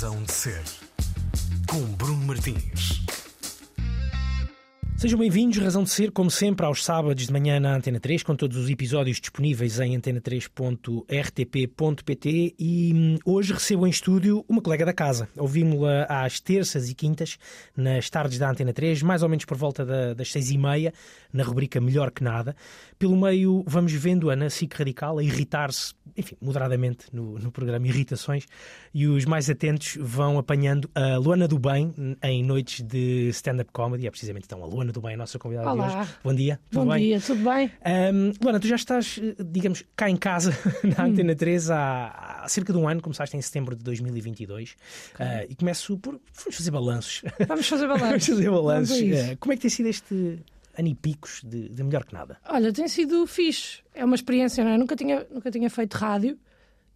Razão de Ser, com Bruno Martins. Sejam bem-vindos, Razão de Ser, como sempre, aos sábados de manhã na Antena 3, com todos os episódios disponíveis em antena3.rtp.pt e hum, hoje recebo em estúdio uma colega da casa. Ouvimos-la às terças e quintas, nas tardes da Antena 3, mais ou menos por volta da- das seis e meia, na rubrica Melhor Que Nada. Pelo meio, vamos vendo-a na SIC Radical a irritar-se, enfim, moderadamente no, no programa Irritações, e os mais atentos vão apanhando a Luana do Bem em noites de stand-up comedy. É precisamente então a Luana do Bem, a nossa convidada Olá. de hoje. Bom dia, tudo Bom bem? dia, tudo bem? Ahm, Luana, tu já estás, eh, digamos, cá em casa, na Hum. Antena 3, há, há cerca de um ano, começaste em setembro de 2022, Ah, e começo por. Vamos fazer balanços. Vamos fazer Vamos balanço. fazer balanços. Vamos isso. Ah, como é que tem sido este ano e picos de, de melhor que nada? Olha, tem sido fixe. É uma experiência, não é? Nunca tinha, nunca tinha feito rádio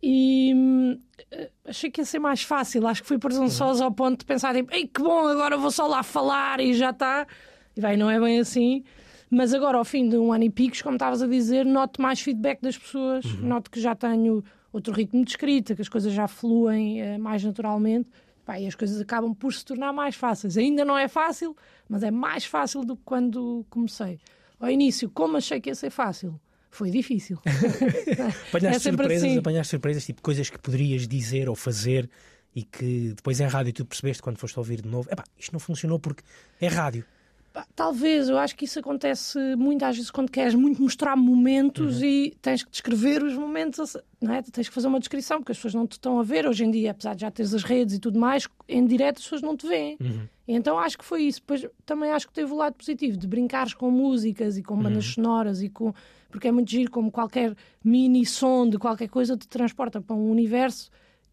e hum, eh, achei que ia ser mais fácil. Acho que fui presunçosa ao ponto de pensar, tipo, ei, que bom, agora vou só lá falar e já está. E vai, não é bem assim. Mas agora, ao fim de um ano e picos, como estavas a dizer, noto mais feedback das pessoas, noto que já tenho outro ritmo de escrita, que as coisas já fluem eh, mais naturalmente. Pá, e as coisas acabam por se tornar mais fáceis. Ainda não é fácil, mas é mais fácil do que quando comecei. Ao início, como achei que ia ser fácil, foi difícil. Apanhaste É surpresas, assim. apanhaste surpresas, tipo coisas que poderias dizer ou fazer e que depois em rádio tu percebeste quando foste ouvir de novo. Epá, isto não funcionou porque é rádio. Talvez, eu acho que isso acontece muitas vezes quando queres muito mostrar momentos e tens que descrever os momentos, não é? Tens que fazer uma descrição, porque as pessoas não te estão a ver hoje em dia, apesar de já teres as redes e tudo mais, em direto as pessoas não te veem. Então acho que foi isso. Depois também acho que teve o lado positivo de brincares com músicas e com bandas sonoras e com. Porque é muito giro como qualquer mini som de qualquer coisa te transporta para um universo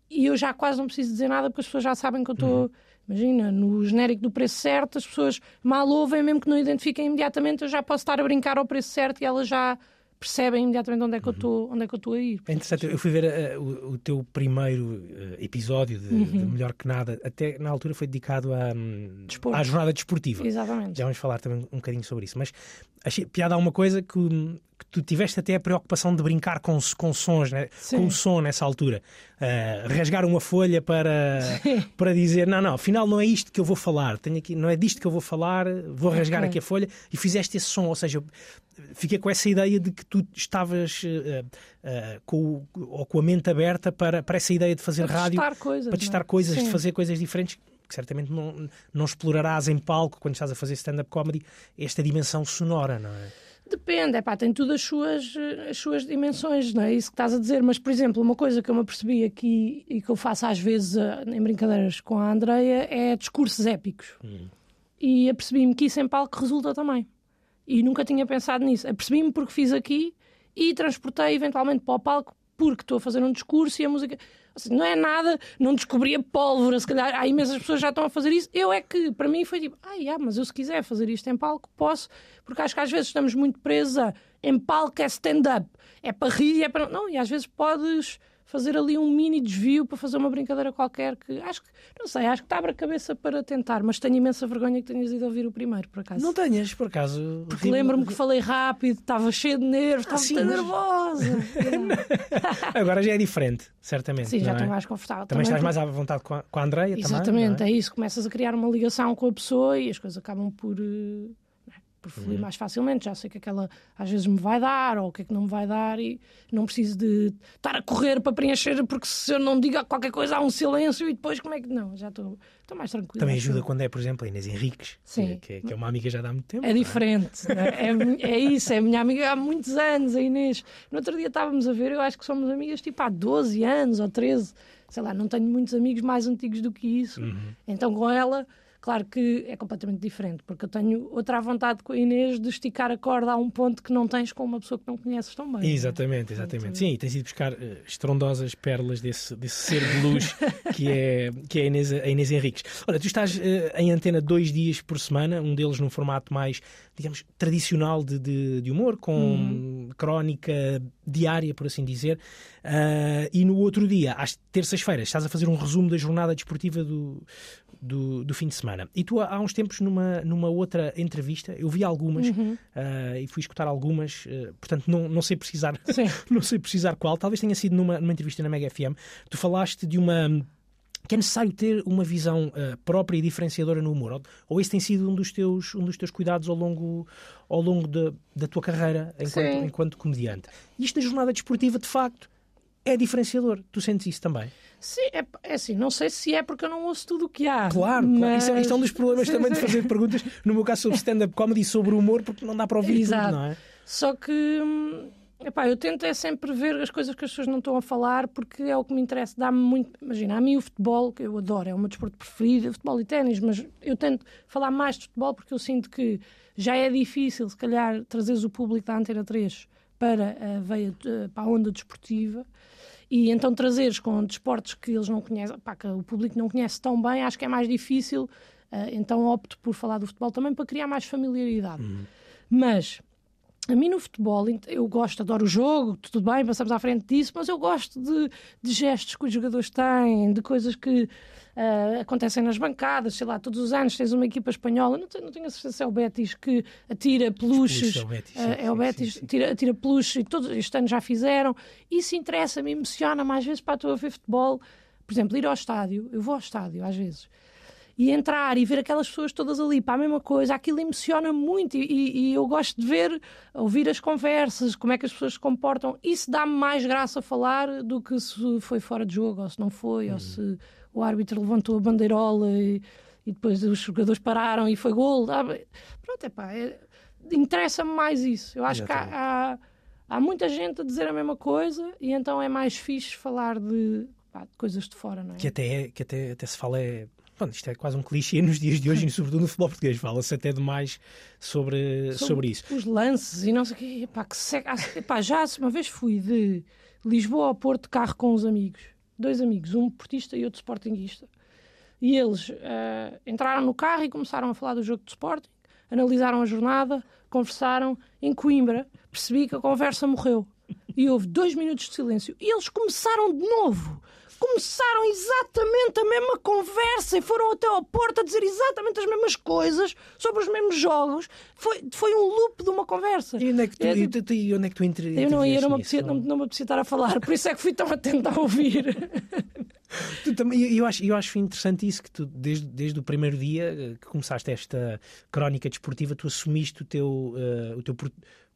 e eu já quase não preciso dizer nada porque as pessoas já sabem que eu estou. Imagina, no genérico do preço certo, as pessoas mal ouvem, mesmo que não identifiquem imediatamente, eu já posso estar a brincar ao preço certo e elas já percebem imediatamente onde é que eu estou, onde é que eu estou a ir. É interessante, eu fui ver eh, o, o teu primeiro eh, episódio de, de Melhor Que Nada, até na altura foi dedicado à, Desporto. à jornada desportiva. Exatamente. Já vamos falar também um bocadinho sobre isso. Mas achei piada uma coisa que, hum, que tu tiveste até a preocupação de brincar com, com sons, né? Com o som nessa altura. Ah, rasgar uma folha para, para dizer: não, não, afinal não é isto que eu vou falar, Tenho aqui, não é disto que eu vou falar, vou rasgar Ok. aqui a folha. E fizeste esse som, ou seja, fiquei com essa ideia de que tu estavas eh, eh, com, ou com a mente aberta para, para essa ideia de fazer Para rádio, testar coisas, para é? testar coisas, de Sim. fazer coisas diferentes que certamente não, não explorarás em palco quando estás a fazer stand-up comedy esta dimensão sonora, não é? Depende, é pá, tem tudo as suas, as suas dimensões, não é isso que estás a dizer. Mas, por exemplo, uma coisa que eu me apercebi aqui e que eu faço às vezes em brincadeiras com a Andreia é discursos épicos. E apercebi-me que isso em palco resulta também. E nunca tinha pensado nisso. Apercebi-me porque fiz aqui e transportei eventualmente para o palco porque estou a fazer um discurso e a música. Não é nada, não descobri a pólvora, se calhar há imensas pessoas já estão a fazer isso. Eu é que, para mim, foi tipo, ah, yeah, mas eu se quiser fazer isto em palco, posso, porque acho que às vezes estamos muito presos a em palco é stand-up, é para rir, é para. Não, e às vezes podes fazer ali um mini desvio para fazer uma brincadeira qualquer que acho que, não sei, acho que te abre a cabeça para tentar, mas tenho imensa vergonha que tenhas ido ouvir o primeiro, por acaso. Não tenhas, por acaso. Porque lembro-me que falei rápido, estava cheio de nervos, estava sim, mas- nervosa. Agora já é diferente, certamente. Sim, já não é? estou mais confortável. Também estás porque- mais à vontade com a, com a Andreia Exatamente, também. é isso. Começas a criar uma ligação com a pessoa e as coisas acabam por, eh, é, fluir Uhum. mais facilmente. Já sei o que é que ela às vezes me vai dar ou o que é que não me vai dar e não preciso de estar a correr para preencher, porque se eu não digo qualquer coisa há um silêncio e depois como é que. Não, já estou, estou mais tranquila. Também ajuda quando é, por exemplo, a Inês Henriques, Sim. Que, que, que é uma amiga já dá muito tempo. É diferente, é? É, é isso, é minha amiga há muitos anos, a Inês. No outro dia estávamos a ver, eu acho que somos amigas tipo há 12 anos ou 13, sei lá, não tenho muitos amigos mais antigos do que isso. Então com ela, claro que é completamente diferente, porque eu tenho outra vontade com a Inês de esticar a corda a um ponto que não tens com uma pessoa que não conheces tão bem. é? Exatamente, exatamente. Sim, e tens ido buscar eh, estrondosas pérolas desse, desse ser de luz que é, que é a, Inês, a Inês Henriques. Olha, tu estás eh, em antena dois dias por semana, um deles num formato mais, digamos, tradicional de, de, de humor, com Uhum. crónica diária, por assim dizer, Ah, e no outro dia, às terças-feiras, estás a fazer um resumo da jornada desportiva do, do, do fim de semana. E tu, há uns tempos, numa, numa outra entrevista, eu vi algumas Uhum. ah, e fui escutar algumas, ah, portanto, não, não sei precisar não sei precisar qual, talvez tenha sido numa, numa entrevista na Mega FM. Tu falaste de uma que é necessário ter uma visão uh, própria e diferenciadora no humor? Ou, ou esse tem sido um dos teus, um dos teus cuidados ao longo, ao longo de, da tua carreira enquanto, enquanto comediante? E isto na jornada desportiva, de facto, é diferenciador. Tu sentes isso também? Sim, é, é assim, não sei se é porque eu não ouço tudo o que há. Claro, mas... claro. Isto, é, isto, é, um dos problemas sim, também sim. de fazer perguntas, no meu caso sobre stand-up comedy, sobre o humor, porque não dá para ouvir Exato. tudo, não é? Só que hum, epá, eu tento é sempre ver as coisas que as pessoas não estão a falar, porque é o que me interessa. Dá-me muito. Imagina, a mim o futebol, que eu adoro, é o meu desporto preferido, futebol e ténis, mas eu tento falar mais de futebol porque eu sinto que já é difícil, se calhar, trazeres o público da Antena 3 para a veia, para a onda desportiva. E então trazeres com desportos que eles não conhecem, pá, que o público não conhece tão bem, acho que é mais difícil. Uh, então opto por falar do futebol também para criar mais familiaridade. Uhum. Mas a mim no futebol, eu gosto, adoro o jogo, tudo bem, passamos à frente disso, mas eu gosto de, de gestos que os jogadores têm, de coisas que uh, acontecem nas bancadas, sei lá, todos os anos tens uma equipa espanhola, não tenho, não tenho a certeza se é o Betis que atira peluches, é o Betis, uh, é o Betis sim, sim. Tira, atira peluches e todos este ano já fizeram. Isso interessa-me, emociona mais vezes para a ver futebol. Por exemplo, ir ao estádio, eu vou ao estádio às vezes e entrar e ver aquelas pessoas todas ali para a mesma coisa, aquilo emociona muito e, e, eu gosto de ver, ouvir as conversas, como é que as pessoas se comportam. Isso dá-me mais graça a falar do que se foi fora de jogo ou se não foi, ou se o árbitro levantou a bandeirola e, e depois os jogadores pararam e foi gol. Pronto, é pá, é, interessa-me mais isso. Eu acho Exatamente. que há, há, há, muita gente a dizer a mesma coisa e então é mais fixe falar de, pá, de coisas de fora, não é? Que até, é, que até, até se fala é. Bom, isto é quase um clichê nos dias de hoje e sobretudo no futebol português. Fala-se até demais sobre, sobre, sobre, isso. Os lances e não sei o quê. Epá, que se... epá, já uma vez fui de Lisboa ao Porto de carro com os amigos dois amigos, um portista e outro sportinguista. E eles uh, entraram no carro e começaram a falar do jogo de Sporting, analisaram a jornada, conversaram. Em Coimbra, percebi que a conversa morreu. E houve dois minutos de silêncio. E eles começaram de novo começaram exatamente a mesma conversa e foram até ao Porto a dizer exatamente as mesmas coisas sobre os mesmos jogos. Foi, foi um loop de uma conversa. E onde é que tu, é, e, tu, e onde é que tu entre, Eu não ia, não me, apetecia, não, não me apetecia estar a falar, por isso é que fui tão atento a ouvir. tu também, eu, acho, eu acho interessante isso que tu, desde, desde o primeiro dia eh, que começaste esta crónica desportiva, tu assumiste o teu, uh, o teu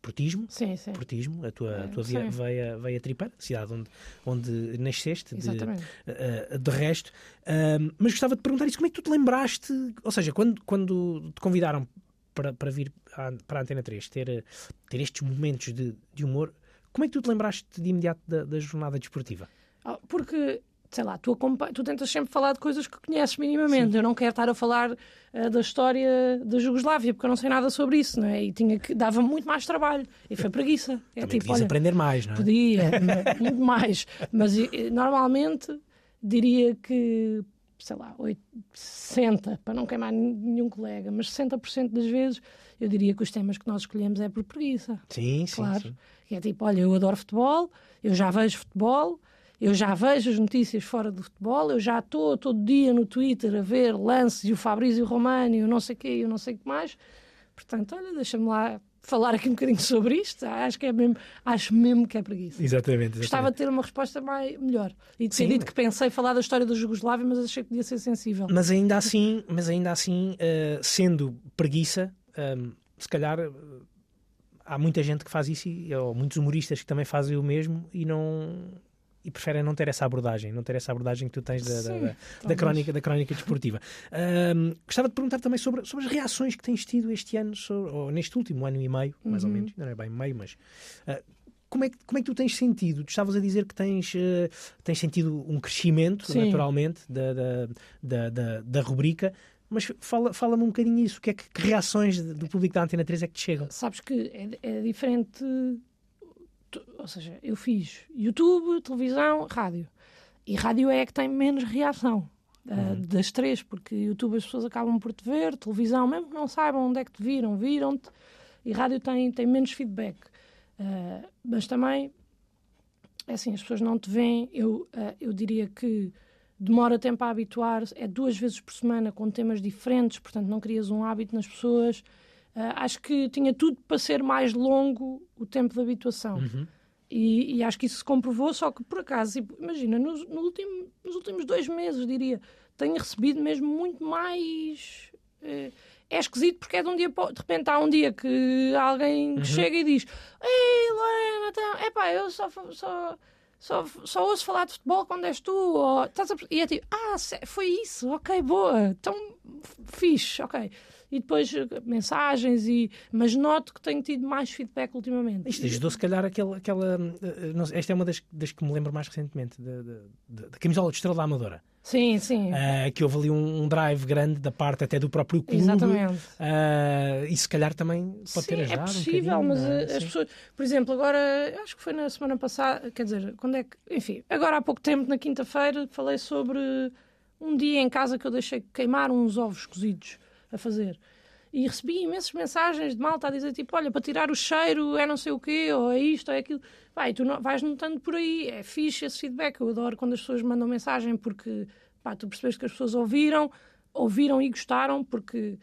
portismo, sim, sim. portismo a tua, é, a tua veia, veia, veia tripeira, cidade onde, onde nasceste, de, uh, de resto. Uh, mas gostava de perguntar isso, como é que tu te lembraste, ou seja, quando, quando te convidaram para, para vir para a Antena 3 ter, ter estes momentos de, de humor, como é que tu te lembraste de imediato da, da jornada desportiva? Ah, porque sei lá, tu, tu tentas sempre falar de coisas que conheces minimamente. Sim. Eu não quero estar a falar uh, da história da Jugoslávia, porque eu não sei nada sobre isso, não é? E tinha que, dava muito mais trabalho. E foi preguiça. É Também tipo, olha, aprender mais, não é? Podia, muito mais. Mas normalmente diria que, sei lá, 60, para não queimar nenhum colega, mas 60% das vezes eu diria que os temas que nós escolhemos é por preguiça. Sim, sim. Claro. Sim. É tipo, olha, eu adoro futebol, eu já vejo futebol eu já vejo as notícias fora do futebol, eu já estou todo dia no Twitter a ver lances e o Fabrício Romano e o não sei o quê e o não sei o que mais. Portanto, olha, deixa-me lá falar aqui um bocadinho sobre isto. Acho que é mesmo, acho mesmo que é preguiça. Exatamente. exatamente. Gostava de ter uma resposta mais, melhor. E de ter dito que pensei falar da história da Jugoslávia, mas achei que podia ser sensível. Mas ainda assim, mas ainda assim uh, sendo preguiça, um, eh, se calhar. Uh, há muita gente que faz isso, e, ou muitos humoristas que também fazem o mesmo e não, e preferem não ter essa abordagem, não ter essa abordagem que tu tens da, Sim, da, da crónica, da crónica desportiva. Um, gostava de perguntar também sobre, sobre as reações que tens tido este ano, sobre, ou neste último ano e meio, mais uhum. ou menos, não é bem meio, mas. Uh, como é, que, como é que tu tens sentido? Tu estavas a dizer que tens, uh, tens sentido um crescimento, Sim. naturalmente, da, da, da, da, da rubrica, mas fala-me fala um bocadinho isso. Que, é que, que reações do público da Antena 3 é que te chegam? Sabes que é, é diferente ou seja, eu fiz YouTube, televisão, rádio. E rádio é a que tem menos reação uh, uhum. das três, porque YouTube as pessoas acabam por te ver, televisão, mesmo que não saibam onde é que te viram, viram-te, e rádio tem, tem menos feedback. Uh, mas também, é assim, as pessoas não te veem, eu, uh, eu diria que demora tempo a habituar, é duas vezes por semana com temas diferentes, portanto não crias um hábito nas pessoas. Uh, acho que tinha tudo para ser mais longo o tempo de habituação. Uhum. E, e acho que isso se comprovou, só que por acaso, tipo, imagina, nos, no último, nos últimos dois meses, diria, tenho recebido mesmo muito mais. Eh, é esquisito porque é de um dia para De repente há um dia que alguém Uhum. chega e diz: Ei, Lorena, então, epá, eu só, só, só, só ouço falar de futebol quando és tu. Ou, estás a e é tipo: Ah, foi isso, ok, boa, então fixe, ok. E depois eh, mensagens, e... mas noto que tenho tido mais feedback ultimamente. Isto ajudou, se calhar, aquele, aquela. eh, não sei, esta é uma das, das que me lembro mais recentemente, da, camisola de estrela da Amadora. Sim, sim. Ah, que houve ali um, um drive grande da parte até do próprio clube. Exatamente. Ah, e se calhar também pode ter Sim, ajudado. é um possível, bocadinho, mas não é? eh, as Sim. pessoas, por exemplo, agora, acho que foi na semana passada, quer dizer, quando é que, enfim, agora há pouco tempo, na quinta-feira, falei sobre um dia em casa que eu deixei queimar uns ovos cozidos a fazer. E recebi imensas mensagens de malta a dizer tipo, olha, para tirar o cheiro é não sei o quê, ou é isto, ou é aquilo. Vai, tu não, vais notando por aí, é fixe esse feedback. Eu adoro quando as pessoas mandam mensagem porque pá, tu percebes que as pessoas ouviram, ouviram e gostaram, porque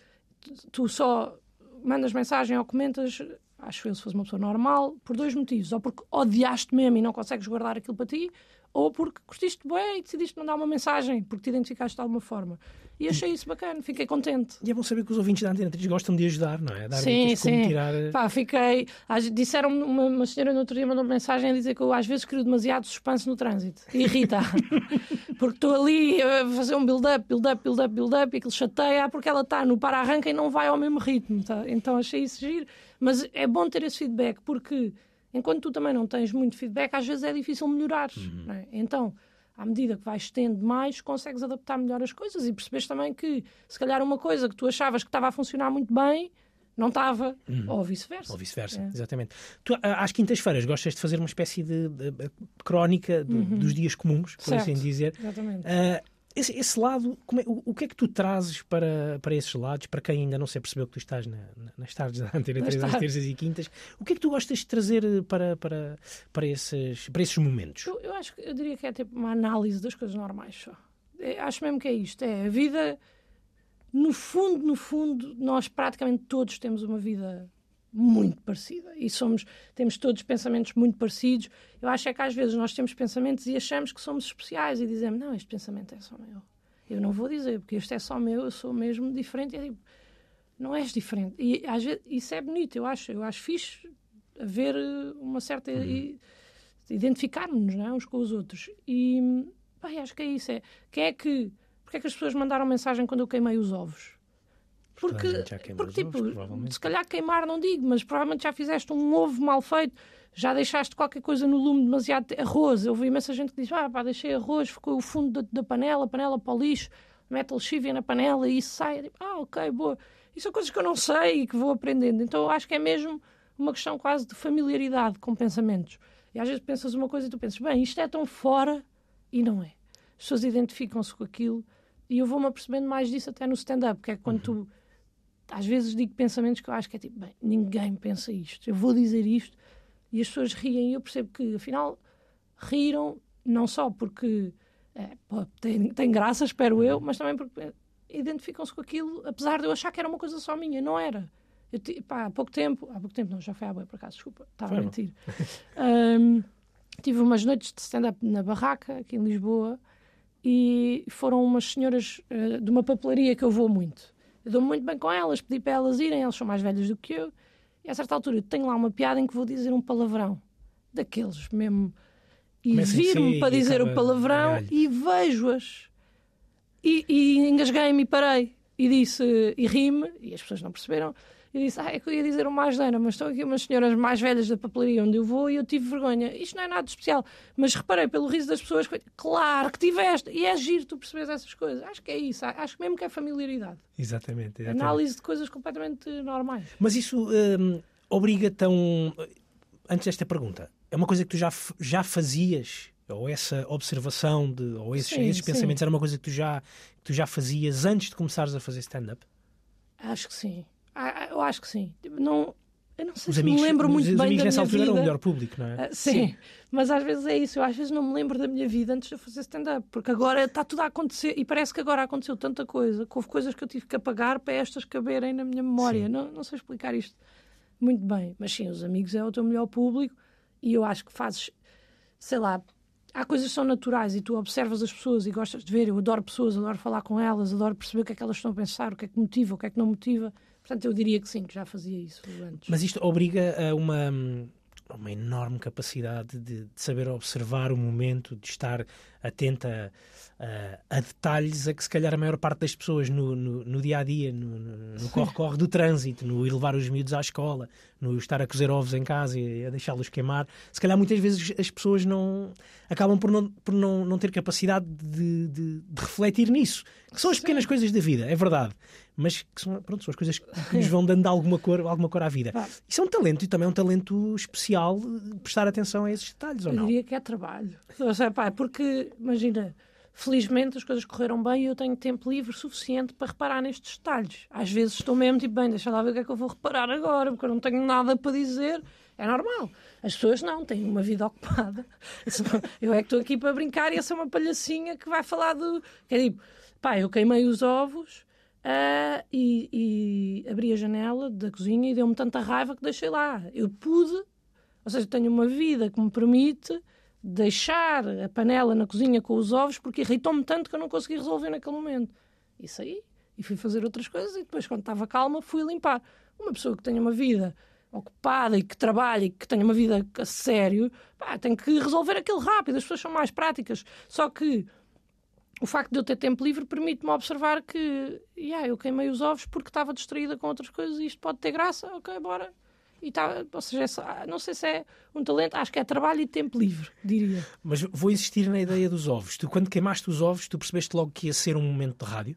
tu- só mandas mensagem ou comentas, acho eu, se fosse uma pessoa normal, por dois motivos. Ou porque odiaste mesmo e não consegues guardar aquilo para ti, ou porque curtiste bem e decidiste mandar uma mensagem, porque te identificaste de alguma forma. E achei isso bacana, fiquei contente. E é bom saber que os ouvintes da Antena 3 gostam de ajudar, não é? Dar Sim, sim. tirar. eh, Pá, fiquei. Disseram-me, uma, uma senhora no outro dia mandou mensagem a dizer que eu às vezes crio demasiado suspense no trânsito. Irrita. porque estou ali a fazer um build-up, build-up, build-up, build-up e aquilo chateia porque ela está no para-arranca e não vai ao mesmo ritmo. tá? Então achei isso giro. Mas é bom ter esse feedback porque enquanto tu também não tens muito feedback, às vezes é difícil melhorar. não é? Então. À medida que vais tendo mais, consegues adaptar melhor as coisas e percebes também que, se calhar, uma coisa que tu achavas que estava a funcionar muito bem, não estava, ou vice-versa. Ou vice-versa, É. exatamente. Tu, a- às quintas-feiras, gostas de fazer uma espécie de, de- de crónica do- dos dias comuns, por Uhum. Certo. assim dizer. Exatamente. Ah, esse, esse lado, é- o, o que é que tu trazes para, para esses lados, para quem ainda não se percebeu que tu estás na- na- nas tardes da Antena Nas 3, às tardes. terças e quintas, o que é que tu gostas de trazer para, para, para, esses, para esses momentos? Eu, eu acho que eu diria que é tipo uma análise das coisas normais só. É, acho mesmo que é isto. É a vida. No fundo, no fundo, nós praticamente todos temos uma vida muito parecida e somos temos todos pensamentos muito parecidos. Eu acho é que às vezes nós temos pensamentos e achamos que somos especiais e dizemos não, este pensamento é só meu. Eu não vou dizer porque este é só meu, eu sou mesmo diferente. E é tipo, não és diferente. E às vezes isso é bonito, eu acho. Eu acho fixe haver eh, uma certa i- identificar-nos não é? uns com os outros. E pá, acho que é isso. É, quem é que. Porque é que as pessoas mandaram mensagem quando eu queimei os ovos? Porque, porque tipo, ovos, se calhar queimar não digo, mas provavelmente já fizeste um ovo mal feito, já deixaste qualquer coisa no lume demasiado. Arroz, eu vi imensa gente que diz: ah, pá, deixei arroz, ficou o fundo da, da panela, panela para o lixo, mete lexívia na panela e isso sai. Digo, ah, ok, boa. Isso são coisas que eu não sei e que vou aprendendo. Então eu acho que é mesmo uma questão quase de familiaridade com pensamentos. E às vezes pensas uma coisa e tu pensas: bem, isto é tão fora e não é. As pessoas identificam-se com aquilo e eu vou-me apercebendo mais disso até no stand-up, que é quando tu às vezes digo pensamentos que eu acho que é tipo, bem, ninguém pensa isto, eu vou dizer isto e as pessoas riem e eu percebo que afinal riram não só porque é, pô, tem, tem graça, espero eu, mas também porque identificam-se com aquilo, apesar de eu achar que era uma coisa só minha, não era. Eu, pá, há pouco tempo, há pouco tempo, não, já foi há bem por acaso, desculpa, estava a mentir. Ahm, tive umas noites de stand-up na Barraca, aqui em Lisboa, e foram umas senhoras eh, de uma papelaria que eu vou muito. Eu dou-me muito bem com elas, pedi para elas irem, elas são mais velhas do que eu. E a certa altura eu tenho lá uma piada em que vou dizer um palavrão, daqueles mesmo. E viro-me para dizer o palavrão e vejo-as. E, e engasguei-me e parei. E disse, e ri-me, e as pessoas não perceberam. E disse, ah, é que eu ia dizer uma asneira, mas estão aqui umas senhoras mais velhas da papelaria onde eu vou e eu tive vergonha. Isto não é nada especial. Mas reparei pelo riso das pessoas, claro que tiveste. E é giro tu percebes essas coisas. Acho que é isso. Acho mesmo que é familiaridade. Exatamente. exatamente. Análise de coisas completamente normais. Mas isso hum, obriga-te a um. Antes desta pergunta, é uma coisa que tu já, já fazias? Ou essa observação de, ou esses, Sim, esses sim. pensamentos era uma coisa que tu já, que tu já fazias antes de começares a fazer stand-up? Acho que sim. Ah, ah, Eu acho que sim. Não, eu não sei Os se amigos, me lembro muito os bem amigos da nessa minha altura vida. eram o melhor público, não é? Ah, sim. mas às vezes é isso. Eu às vezes não me lembro da minha vida antes de eu fazer stand-up, porque agora está tudo a acontecer e parece que agora aconteceu tanta coisa, que houve coisas que eu tive que apagar para estas caberem na minha memória. Não, não sei explicar isto muito bem, mas sim, os amigos é o teu melhor público e eu acho que fazes, sei lá, há coisas que são naturais e tu observas as pessoas e gostas de ver. Eu adoro pessoas, adoro falar com elas, adoro perceber o que é que elas estão a pensar, o que é que motiva, o que é que não motiva. Portanto, eu diria que sim, que já fazia isso antes. Mas isto obriga a uma, uma enorme capacidade de, de saber observar o momento, de estar atenta a, a, detalhes a que se calhar a maior parte das pessoas no, no, no dia a dia, no corre-corre do trânsito, no ir levar os miúdos à escola, no estar a cozer ovos em casa e a deixá-los queimar, se calhar muitas vezes as pessoas não acabam por não, por não, não ter capacidade de, de, de refletir nisso. Que são as pequenas Sim. coisas da vida, é verdade mas que são, pronto, são as coisas que nos vão dando alguma cor, alguma cor à vida. Isso é um talento e também é um talento especial prestar atenção a esses detalhes, ou não? Eu diria que é trabalho. Seja, pá, porque, imagina, felizmente as coisas correram bem e eu tenho tempo livre suficiente para reparar nestes detalhes. Às vezes estou mesmo tipo, bem, deixa lá ver o que é que eu vou reparar agora, porque eu não tenho nada para dizer. É normal. As pessoas não, têm uma vida ocupada. Eu é que estou aqui para brincar e essa é uma palhacinha que vai falar do. Que é tipo, pá, eu queimei os ovos Uh, e, e, abri a janela da cozinha e deu-me tanta raiva que deixei lá. Eu pude, ou seja, tenho uma vida que me permite deixar a panela na cozinha com os ovos porque irritou-me tanto que eu não consegui resolver naquele momento. E saí e fui fazer outras coisas e depois, quando estava calma, fui limpar. Uma pessoa que tenha uma vida ocupada e que trabalha e que tenha uma vida a sério, pá, tem que resolver aquilo rápido. As pessoas são mais práticas. Só que o facto de eu ter tempo livre permite-me observar que yeah, eu queimei os ovos porque estava distraída com outras coisas e isto pode ter graça, ok, bora. E tá, ou seja, é, não sei se é um talento, acho que é trabalho e tempo livre, diria. Mas vou insistir na ideia dos ovos. Tu, quando queimaste os ovos, tu percebeste logo que ia ser um momento de rádio?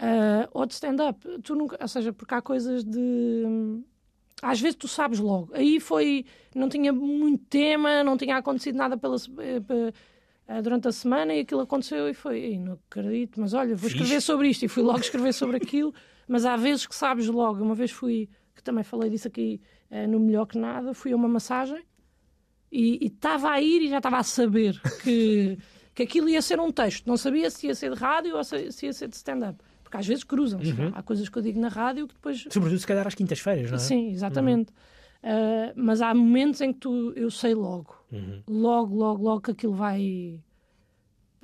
Uh, ou de stand-up. Tu nunca, ou seja, porque há coisas de. Às vezes tu sabes logo. Aí foi. Não tinha muito tema, não tinha acontecido nada pela eh, uh, durante a semana e aquilo aconteceu e foi, não acredito, mas olha, vou escrever sobre isto e fui logo escrever sobre aquilo, mas há vezes que sabes logo, uma vez fui, que também falei disso aqui uh, no Melhor Que Nada, fui a uma massagem e estava a ir e já estava a saber que, que aquilo ia ser um texto, não sabia se ia ser de rádio ou se, se ia ser de stand-up. Porque às vezes cruzam-se. Uhum. Há coisas que eu digo na rádio que depois. Sobretudo, se calhar, às quintas-feiras, não é? Sim, exatamente. Uhum. Uh, mas há momentos em que tu, eu sei logo, uhum. logo, logo, logo que aquilo vai,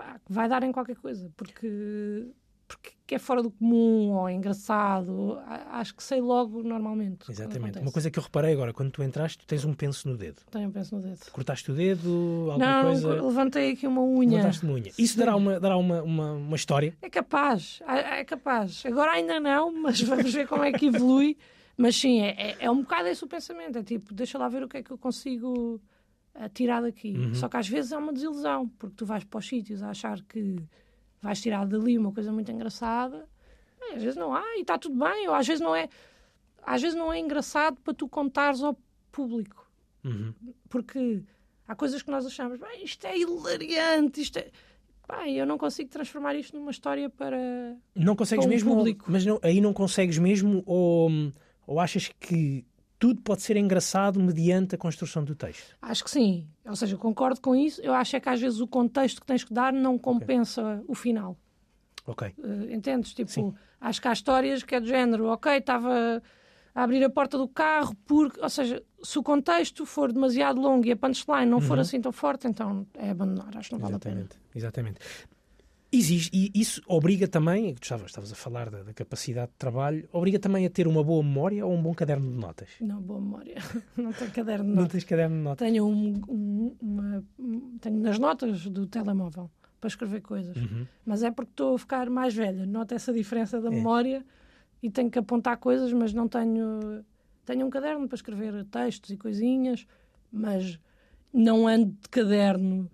pá, vai dar em qualquer coisa, porque, porque é fora do comum ou é engraçado. Acho que sei logo normalmente. Exatamente. Uma coisa que eu reparei agora, quando tu entraste, tu tens um penso no dedo. Tenho um penso no dedo. Cortaste o dedo? Alguma não, coisa? levantei aqui uma unha. Levantaste uma unha. Isso dará, uma, dará uma, uma, uma história? É capaz, é, capaz. Agora ainda não, mas vamos ver como é que evolui. Mas sim, é, é, é, um bocado esse o pensamento. É tipo, deixa lá ver o que é que eu consigo uh, tirar daqui. Uhum. Só que às vezes é uma desilusão, porque tu vais para os sítios a achar que vais tirar dali uma coisa muito engraçada. Às vezes não há, e está tudo bem. Ou às vezes não é. Às vezes não é engraçado para tu contares ao público. Uhum. Porque há coisas que nós achamos, bem, isto é hilariante, isto é. Bem, eu não consigo transformar isto numa história para. Não consegues para um mesmo? Público. Mas não, aí não consegues mesmo, ou ou achas que tudo pode ser engraçado mediante a construção do texto? Acho que sim. Ou seja, concordo com isso. Eu acho é que às vezes o contexto que tens que dar não compensa okay. o final. Ok. Uh, entendes? Tipo, sim. acho que há histórias que é do género, ok, estava a abrir a porta do carro porque, ou seja, se o contexto for demasiado longo e a punchline não uhum. for assim tão forte, então é abandonar, acho que não Exatamente. vale a pena. Exatamente. Exige, e isso obriga também, tu estavas, estavas a falar da, da, capacidade de trabalho, obriga também a ter uma boa memória ou um bom caderno de notas? Não, boa memória. Não tenho caderno de notas. Não tens caderno de notas? Tenho, um, um, uma, tenho nas notas do telemóvel para escrever coisas. Uhum. Mas é porque estou a ficar mais velha. Nota essa diferença da é. memória e tenho que apontar coisas, mas não tenho. Tenho um caderno para escrever textos e coisinhas, mas não ando de caderno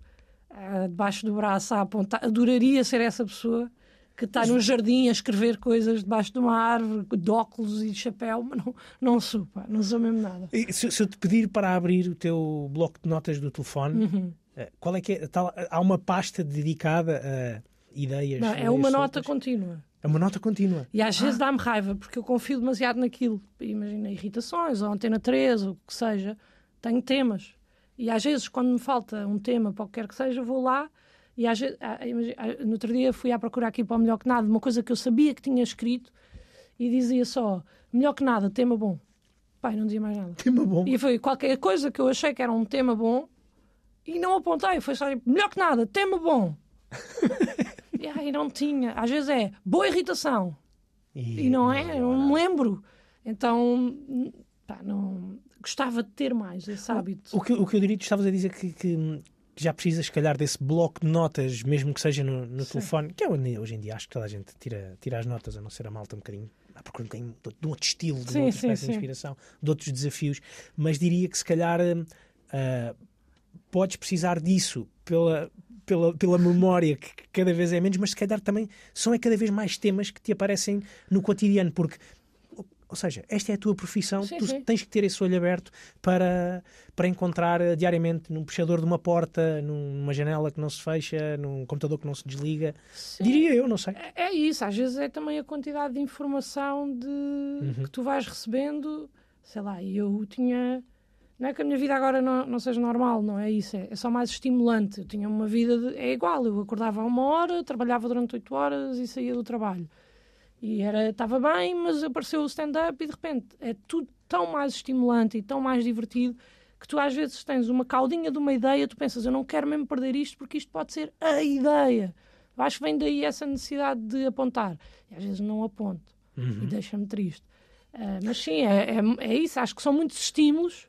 uh, debaixo do braço a apontar. Adoraria ser essa pessoa que está no jardim a escrever coisas debaixo de uma árvore, de óculos e de chapéu, mas não, não sou, pá, não sou mesmo nada. E se, se, eu te pedir para abrir o teu bloco de notas do telefone, uhum. Eh, qual é que é? Tal, há uma pasta dedicada a ideias? Não, é uma nota contínua. É uma nota contínua. E às ah. vezes dá-me raiva, porque eu confio demasiado naquilo. Imagina irritações, ou antena 3, ou o que seja. Tenho temas. E às vezes, quando me falta um tema, para o que quer que seja, vou lá e às vezes, no outro dia fui à procurar aqui para o Melhor Que Nada, uma coisa que eu sabia que tinha escrito e dizia só, Melhor Que Nada, tema bom. Pai, não dizia mais nada. Tema bom. E foi qualquer coisa que eu achei que era um tema bom e não apontei. Foi só melhor que nada, tema bom. e aí não tinha. Às vezes é boa irritação. E não é, eu não me lembro. Então, pá, não. Gostava de ter mais esse hábito. O que, o que eu diria, tu estavas a dizer que, que, já precisas, se calhar, desse bloco de notas, mesmo que seja no, no telefone, que é onde hoje em dia acho que toda a gente tira, tira as notas, a não ser a malta um bocadinho. à procura um bocadinho de, de um outro estilo, de Sim, outra sim, espécie de sim. inspiração, de outros desafios. Mas diria que, se calhar, ah, podes precisar disso pela, pela, pela memória que que cada vez é menos, mas se calhar também são é cada vez mais temas que te aparecem no cotidiano, porque ou seja, esta é a tua profissão, Sim, tu sim. tens que ter esse olho aberto para, para encontrar eh, diariamente num puxador de uma porta, numa janela que não se fecha, num computador que não se desliga. Sim. Diria eu, não sei. É- É isso, às vezes é também a quantidade de informação de... Uhum. que tu vais recebendo. Sei lá, e eu tinha. Não é que a minha vida agora não, não seja normal, não é isso, é, é só mais estimulante. Eu tinha uma vida. De, é igual, eu acordava a uma hora, trabalhava durante oito horas e saía do trabalho. E era estava bem, mas apareceu o stand-up e de repente é tudo tão mais estimulante e tão mais divertido que tu às vezes tens uma caudinha de uma ideia, tu pensas, eu não quero mesmo perder isto porque isto pode ser a ideia. Eu acho que vem daí essa necessidade de apontar. E às vezes não aponto e deixa-me triste. Ah, mas sim, é, é, é isso. Acho que são muitos estímulos.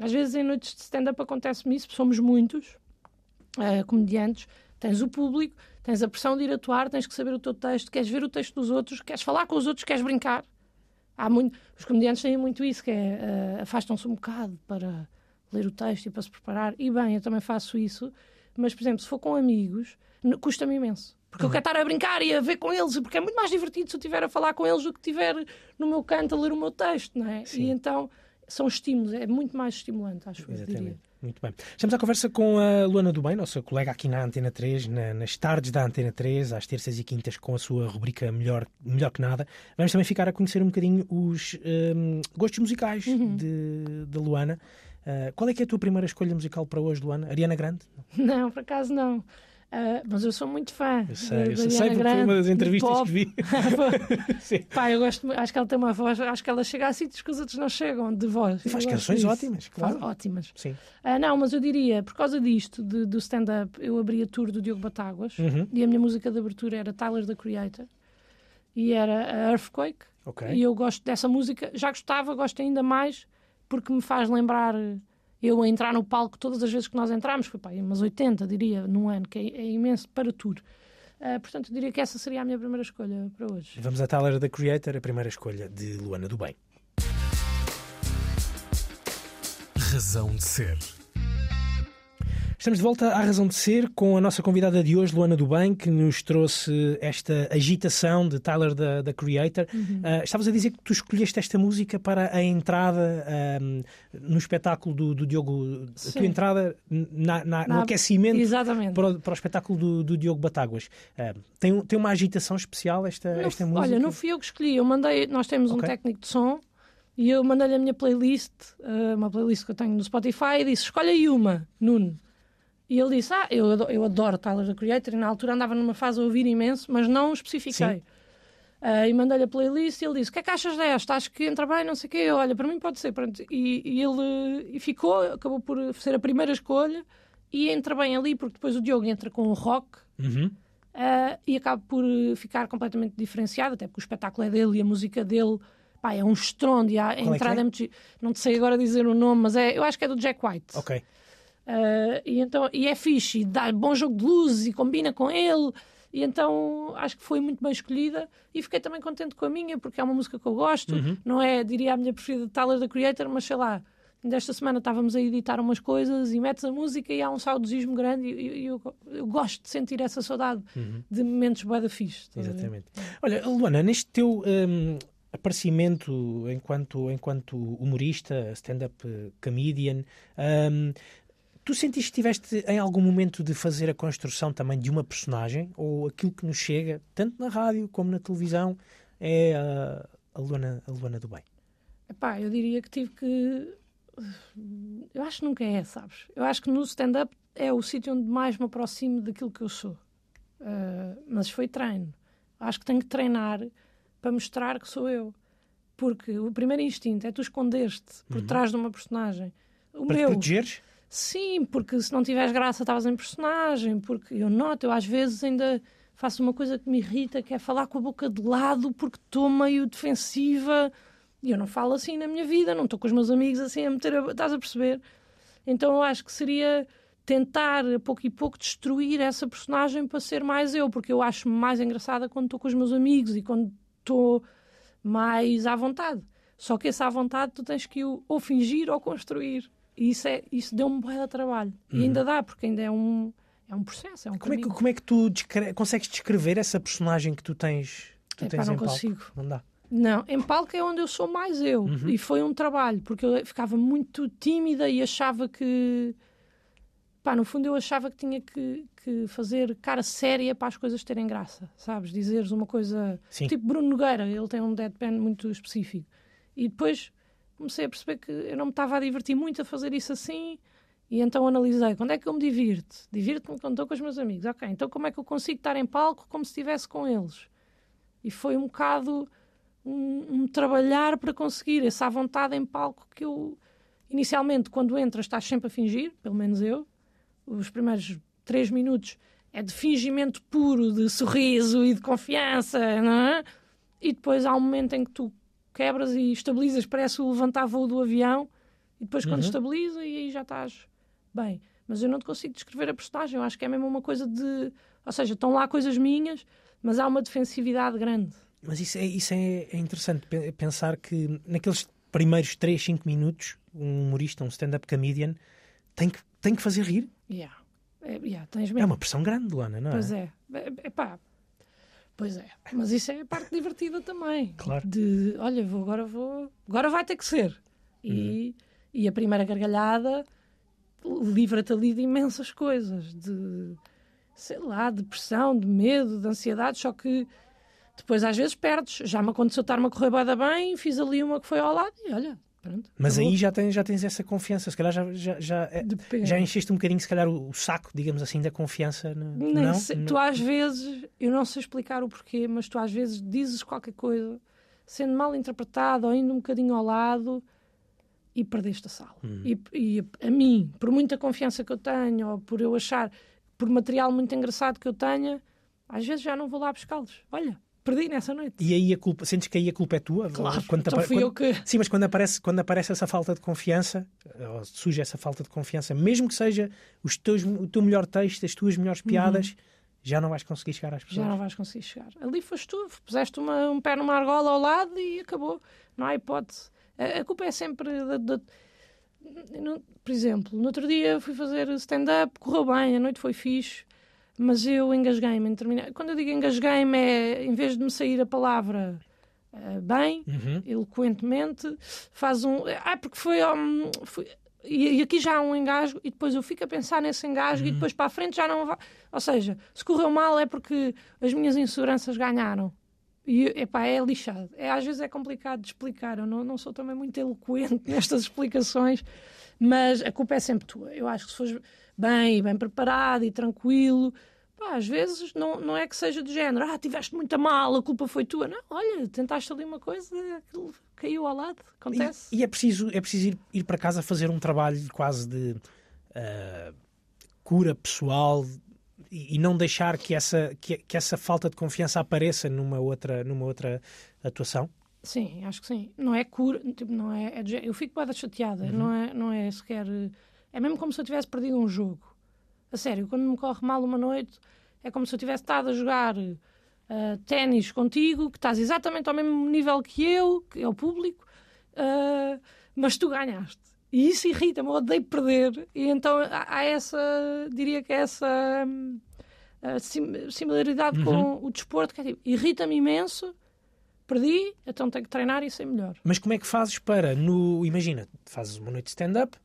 Às vezes em noites de stand-up acontece-me isso, somos muitos ah, comediantes. Tens o público, tens a pressão de ir atuar, tens que saber o teu texto, queres ver o texto dos outros, queres falar com os outros, queres brincar. Há muito, os comediantes têm muito isso, que é ah, afastam-se um bocado para ler o texto e para se preparar. E bem, eu também faço isso. Mas, por exemplo, se for com amigos, custa-me imenso. Porque eu quero estar a brincar e a ver com eles, porque é muito mais divertido se eu estiver a falar com eles do que estiver no meu canto a ler o meu texto, não é? Sim. E então são estímulos, é muito mais estimulante, acho eu, diria. Muito bem. Estamos à conversa com a Luana do Bem, nossa colega aqui na Antena 3, na- nas tardes da Antena 3, às terças e quintas, com a sua rubrica Melhor, Melhor que Nada. Vamos também ficar a conhecer um bocadinho os hum, gostos musicais Uhum. de, de Luana. Ah, qual é que é a tua primeira escolha musical para hoje, Luana? Ariana Grande? Não, por acaso não. Ah, mas eu sou muito fã. Eu sei, da- eu sei, porque foi Grande, uma das entrevistas que vi. Sim. Pá, eu gosto, acho que ela tem uma voz, acho que ela chega a sítios que os outros não chegam, de voz. E faz canções disso. ótimas, Faz claro. ótimas. Sim. Ah, não, mas eu diria, por causa disto, de- do stand-up, eu abri a tour do Diogo Batáguas Uhum. e a minha música de abertura era Tyler, the Creator, e era a Earthquake. Ok. E eu gosto dessa música, já gostava, gosto ainda mais, porque me faz lembrar eu a entrar no palco todas as vezes que nós entramos, foi pá, umas 80, diria, num ano, que é, é imenso para tour. Ah, portanto, eu diria que essa seria a minha primeira escolha para hoje. Vamos a Tyler da Creator, a primeira escolha de Luana do Bem. Razão de ser. Estamos de volta à razão de ser com a nossa convidada de hoje, Luana Bem, que nos trouxe esta agitação de Tyler da, da Creator. Ah, estavas a dizer que tu escolheste esta música para a entrada ahm, no espetáculo do, do Diogo, a Sim. tua entrada na- na- no Na- aquecimento Exatamente. para o, para o espetáculo do, do Diogo Batáguas. Ah, tem, um- tem uma agitação especial esta, Não esta música? Olha, não fui eu que escolhi. Eu mandei, nós temos um Ok. técnico de som e eu mandei-lhe a minha playlist, eh, uma playlist que eu tenho no Spotify, e disse: Escolhe aí uma, Nuno. E ele disse: Ah, eu adoro, eu adoro Tyler the Creator, e na altura andava numa fase a ouvir imenso, mas não especifiquei. Eh, e mandei-lhe a playlist e ele disse: O que é que achas desta? Acho que entra bem, não sei o quê. Eu, Olha, para mim pode ser. Pronto. E, e ele e ficou, acabou por ser a primeira escolha e entra bem ali, porque depois o Diogo entra com o rock. Uhum. Uh, e acaba por uh, ficar completamente diferenciado, até porque o espetáculo é dele e a música dele pá, é um estrondo e a, Qual é entrada é? é? muito. gi- Não te sei agora dizer o nome, mas é, eu acho que é do Jack White. Ok. Uh, e, então, e é fixe, e dá bom jogo de luzes e combina com ele. E então acho que foi muito bem escolhida e fiquei também contente com a minha, porque é uma música que eu gosto. Não é, diria, a minha preferida de Tyler the Creator, mas sei lá. Desta semana estávamos a editar umas coisas e metes a música e há um saudosismo grande e, e eu, eu gosto de sentir essa saudade de momentos bué da fixe. Exatamente. Olha, Luana, neste teu hum, aparecimento enquanto, enquanto humorista, stand-up comedian, hum, tu sentiste que tiveste em algum momento de fazer a construção também de uma personagem? Ou aquilo que nos chega, tanto na rádio como na televisão, é a, a, Luana, a Luana do Bem? Epá, eu diria que tive que. Eu acho que nunca é, sabes? Eu acho que no stand-up é o sítio onde mais me aproximo daquilo que eu sou. Uh, mas foi treino. Acho que tenho que treinar para mostrar que sou eu. Porque o primeiro instinto é tu esconder-te por trás de uma personagem. O Para te meu, protegeres? Sim, porque se não tiveres graça estavas em personagem. Porque eu noto, eu às vezes ainda faço uma coisa que me irrita, que é falar com a boca de lado porque estou meio defensiva. E eu não falo assim na minha vida, não estou com os meus amigos assim a meter a... Estás a perceber? Então eu acho que seria tentar, a pouco e pouco, destruir essa personagem para ser mais eu, porque eu acho-me mais engraçada quando estou com os meus amigos e quando estou mais à vontade. Só que essa à vontade tu tens que ou fingir ou construir. E isso, é, isso deu-me um de trabalho. E ainda dá, porque ainda é um, é um processo, é um Como é que, caminho. como é que tu descre- consegues descrever essa personagem que tu tens, tu Epá, tens não em palco? consigo. Não dá. Não, em palco é onde eu sou mais eu. Uhum. E foi um trabalho, porque eu ficava muito tímida e achava que. Pá, no fundo eu achava que tinha que, que fazer cara séria para as coisas terem graça, sabes? Dizeres uma coisa. Sim. Tipo Bruno Nogueira, ele tem um deadpan muito específico. E depois comecei a perceber que eu não me estava a divertir muito a fazer isso assim. E então analisei, quando é que eu me divirto? Divirto-me quando estou com os meus amigos. Ok, então como é que eu consigo estar em palco como se estivesse com eles? E foi um bocado um, um trabalhar para conseguir essa vontade em palco que eu inicialmente quando entras estás sempre a fingir, pelo menos eu. Os primeiros três minutos é de fingimento puro, de sorriso e de confiança, não é? E depois há um momento em que tu quebras e estabilizas, parece o levantar voo do avião, e depois quando Uhum. estabiliza e aí já estás bem. Mas eu não te consigo descrever a personagem, eu acho que é mesmo uma coisa de. Ou seja, estão lá coisas minhas, mas há uma defensividade grande. Mas isso é, isso é, é interessante pe- pensar que naqueles primeiros 3, 5 minutos, um humorista, um stand-up comedian, tem que, tem que fazer rir. Yeah. É, yeah, É uma pressão grande, Luana, não é? Pois é. É, é pá. Pois é. Mas isso é a parte divertida também. Claro. De, olha, vou, agora vou. Agora vai ter que ser. E, e a primeira gargalhada livra-te ali de imensas coisas. De, sei lá, de pressão, de medo, de ansiedade. Só que depois às vezes perdes. Já me aconteceu estar-me a correr bem, fiz ali uma que foi ao lado e olha, pronto. Mas aí já tens, já tens essa confiança. Se calhar já, já, já, é- já encheste um bocadinho, se calhar, o, o saco, digamos assim, da confiança. no- Nem não? sei. Tu às vezes, eu não sei explicar o porquê, mas tu às vezes dizes qualquer coisa sendo mal interpretado ou indo um bocadinho ao lado e perdeste a sala. Hum. E, e a mim, por muita confiança que eu tenho, ou por eu achar, por material muito engraçado que eu tenha, às vezes já não vou lá buscá-los. Olha, perdi nessa noite. E aí a culpa, sentes que aí a culpa é tua? Claro, Quando então fui eu quando- que. Sim, mas quando aparece, quando aparece essa falta de confiança, ou surge essa falta de confiança, mesmo que seja os teus, o teu melhor texto, as tuas melhores piadas, já não vais conseguir chegar às pessoas. Uhum. Já não vais conseguir chegar. Ali foste tu, puseste uma- um pé numa argola ao lado e acabou. Não há hipótese. A, a culpa é sempre da. da- no- por exemplo, no outro dia fui fazer stand-up, correu bem, a noite foi fixe, mas eu engasguei-me em terminar. Quando eu digo engasguei-me, é em vez de me sair a palavra eh, bem, Uhum. eloquentemente, faz um. Ah, porque foi. hum, foi- e, e aqui já há um engasgo, e depois eu fico a pensar nesse engasgo, e depois para a frente já não vai. Ou seja, se correu mal é porque as minhas inseguranças ganharam. E epá, é lixado. É, às vezes é complicado de explicar. Eu não, não sou também muito eloquente nestas explicações, mas a culpa é sempre tua. Eu acho que se fores bem, bem preparado e tranquilo, pá, às vezes não, não é que seja do género, ah, tiveste muito mal, a culpa foi tua. Não, olha, tentaste ali uma coisa, aquilo caiu ao lado, acontece. E, e é preciso, é preciso ir, ir para casa fazer um trabalho quase de ah, cura pessoal e, e não deixar que essa, que, que essa falta de confiança apareça numa outra, numa outra atuação. Sim, acho que sim. Não é cura, tipo, não é, é eu fico bada chateada, não, é, não é sequer. É mesmo como se eu tivesse perdido um jogo. A sério, quando me corre mal uma noite, é como se eu tivesse estado a jogar ah, ténis contigo, que estás exatamente ao mesmo nível que eu, que é o público, ah, mas tu ganhaste. E isso irrita-me, eu odeio perder. E então há, essa, diria que é essa hum, sim- similaridade com o desporto, que é tipo, irrita-me imenso, perdi, então tenho que treinar e ser melhor. Mas como é que fazes para, no, imagina, fazes uma noite de stand-up,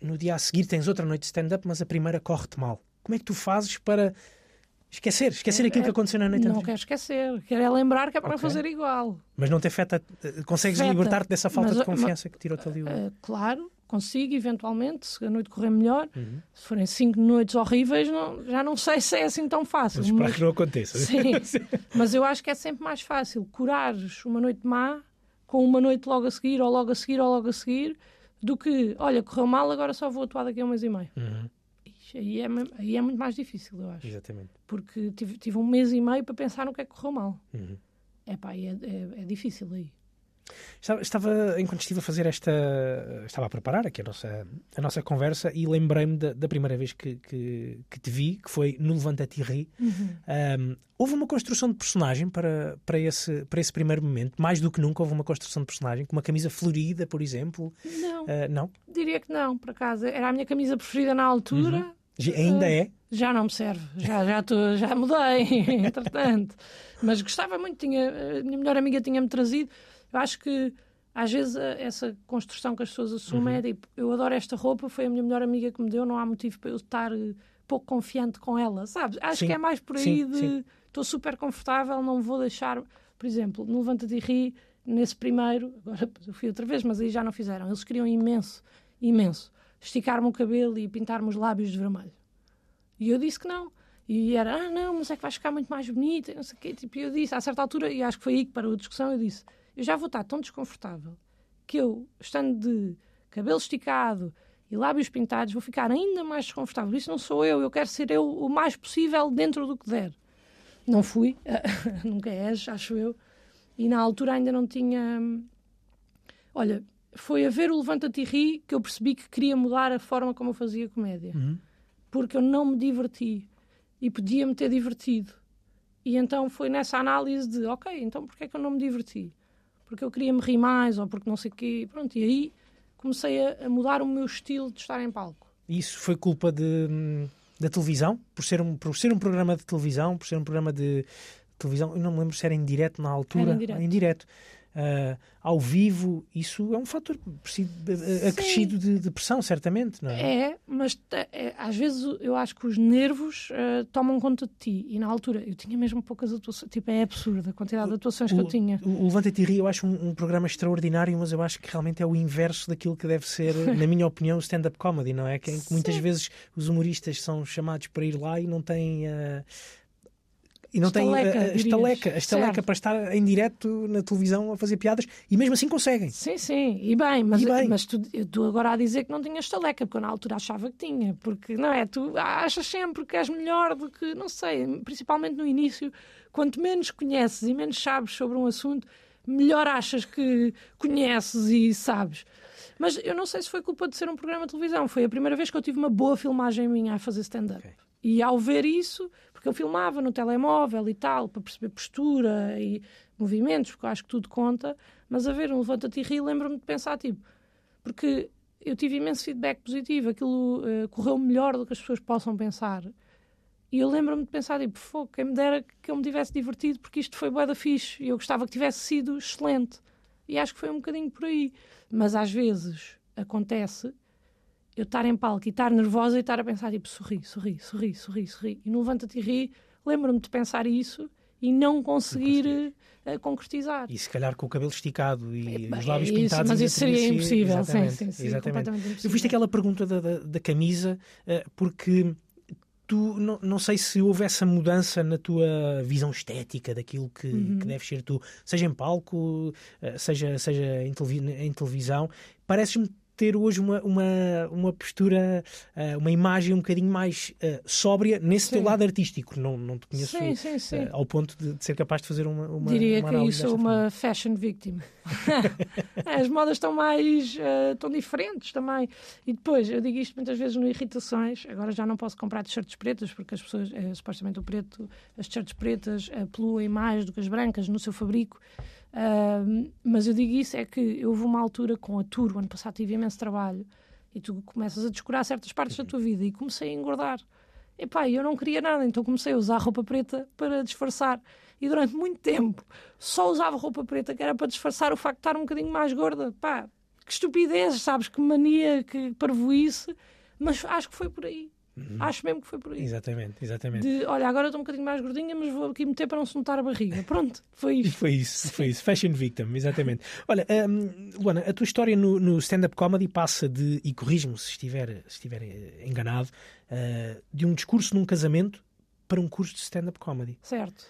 no dia a seguir tens outra noite de stand-up, mas a primeira corre-te mal. Como é que tu fazes para esquecer, esquecer aquilo que aconteceu na noite Não anterior? quero esquecer, quero é lembrar que é para não Ok. fazer igual. Mas não te afeta, consegues Afeta. libertar-te dessa falta Mas, de confiança que tirou-te ali o... Ah, claro, consigo eventualmente, se a noite correr melhor. Uhum. Se forem cinco noites horríveis, não- já não sei se é assim tão fácil. Mas mas- que não aconteça. Sim, mas eu acho que é sempre mais fácil curares uma noite má com uma noite logo a seguir, ou logo a seguir, ou logo a seguir, do que, olha, correu mal, agora só vou atuar daqui a um mês e meio. Uhum. Ixi, Aí é, aí é muito mais difícil, eu acho. Exatamente. Porque tive, tive um mês e meio para pensar no que é que correu mal. Uhum. Epá, é, é, é difícil aí. Estava, enquanto estive a fazer esta. Estava a preparar aqui a nossa, a nossa conversa e lembrei-me da, da primeira vez que, que, que te vi, que foi no Levanta-te e Ri. Um, houve uma construção de personagem para, para, esse, para esse primeiro momento, mais do que nunca houve uma construção de personagem, com uma camisa florida, por exemplo. Não, Uh, não? diria que não, por acaso. Era a minha camisa preferida na altura. Já- Ainda é? Já não me serve, já, já, tô, já mudei, entretanto. Mas gostava muito, tinha, a minha melhor amiga tinha-me trazido. Eu acho que às vezes essa construção que as pessoas assumem Uhum. é tipo, eu adoro esta roupa, foi a minha melhor amiga que me deu, não há motivo para eu estar eh, pouco confiante com ela, sabes? Acho Sim, que é mais por aí sim, de estou super confortável, não vou deixar, por exemplo, no Levanta-te e Ri, nesse primeiro, agora eu fui outra vez, mas aí já não fizeram, eles queriam imenso, imenso, esticar-me o cabelo e pintar-me os lábios de vermelho. E eu disse que não. E era, ah, não, mas é que vais ficar muito mais bonita, não sei o quê. Tipo, eu disse, a certa altura, e acho que foi aí que parou a discussão, eu disse, eu já vou estar tão desconfortável que eu, estando de cabelo esticado e lábios pintados, vou ficar ainda mais desconfortável. Isso não sou eu, eu quero ser eu o mais possível dentro do que der. Não fui, nunca és, acho eu. E na altura ainda não tinha. Olha, foi a ver o Levanta-te e Ri que eu percebi que queria mudar a forma como eu fazia comédia. Porque eu não me diverti e podia-me ter divertido. E então foi nessa análise de, ok, então porquê é que eu não me diverti? Porque eu queria me rir mais ou porque não sei o quê. Pronto, e aí comecei a, a mudar o meu estilo de estar em palco. Isso foi culpa de, da televisão? Por ser, um, por ser um programa de televisão, por ser um programa de televisão, eu não me lembro se era em direto na altura. Era em direto. Ah, ao vivo, isso é um fator preciso- eh, acrescido de, de pressão, certamente, não é? É, mas é, às vezes eu acho que os nervos eh, tomam conta de ti. E na altura eu tinha mesmo poucas atuações. Tipo, é absurda a quantidade de atuações que eu tinha. O, o Levanta-te e Ri eu acho um, um programa extraordinário, mas eu acho que realmente é o inverso daquilo que deve ser, na minha opinião, o stand-up comedy, não é? Que, que muitas vezes os humoristas são chamados para ir lá e não têm. ah, e não Estaleca, a, a dirias. estaleca, a estaleca Certo. para estar em direto na televisão a fazer piadas e mesmo assim conseguem. Sim, sim, e bem, mas, E bem. mas tu, tu agora a dizer que não tinhas estaleca, porque eu na altura achava que tinha, porque não é? Tu achas sempre que és melhor do que, não sei, principalmente no início, quanto menos conheces e menos sabes sobre um assunto, melhor achas que conheces e sabes. Mas eu não sei se foi culpa de ser um programa de televisão, foi a primeira vez que eu tive uma boa filmagem minha a fazer stand-up. Ok. E ao ver isso, eu filmava no telemóvel e tal, para perceber postura e movimentos, porque eu acho que tudo conta, mas a ver um Levanta-te e Ri, lembro-me de pensar, tipo, porque eu tive imenso feedback positivo, aquilo eh, correu melhor do que as pessoas possam pensar. E eu lembro-me de pensar, tipo, fogo, quem me dera que eu me tivesse divertido, porque isto foi bué da fixe, e eu gostava que tivesse sido excelente. E acho que foi um bocadinho por aí. Mas às vezes acontece eu estar em palco e estar nervosa e estar a pensar, tipo, sorri, sorri, sorri, sorri, sorri. E no Levanta-te e Ri, lembro-me de pensar isso e não conseguir eh, concretizar. E se calhar com o cabelo esticado e Bem, os lábios é isso, pintados. mas isso seria impossível, sim, Exatamente, sim, sim, exatamente. completamente Eu impossível. viste aquela pergunta da, da, da camisa, eh, porque tu não, não sei se houve essa mudança na tua visão estética daquilo que, Uhum. que deves ser tu, seja em palco, seja, seja em televisão. Pareces-me ter hoje uma, uma, uma postura, eh, uma imagem um bocadinho mais eh, sóbria nesse teu Sim. lado artístico. Não, não te conheço Sim, sim, sim. eh, ao ponto de, de ser capaz de fazer uma, uma Diria uma que eu sou desta forma. uma fashion victim. As modas estão mais eh, estão diferentes também. E depois, eu digo isto muitas vezes no Irritações, agora já não posso comprar t-shirts pretas, porque as pessoas, supostamente o preto, as t-shirts pretas poluem mais do que as brancas no seu fabrico. Mas eu digo isso é que houve uma altura com a tour, o ano passado tive imenso trabalho, e tu começas a descurar certas partes da tua vida e comecei a engordar. Epá, eu não queria nada, então comecei a usar roupa preta para disfarçar. E durante muito tempo só usava roupa preta, que era para disfarçar o facto de estar um bocadinho mais gorda. Pá, que estupidez, sabes? Que mania, que parvoíce. Mas acho que foi por aí. Acho mesmo que foi por aí. Exatamente, exatamente. De, olha, agora estou um bocadinho mais gordinha, mas vou aqui meter para não se notar a barriga. Pronto, foi isto. foi isso, foi isso. Fashion victim, exatamente. Olha, hum, Luana, a tua história no, no stand-up comedy passa de, e corrijo-me se estiver, se estiver eh, enganado, eh, de um discurso num casamento para um curso de stand-up comedy. Certo.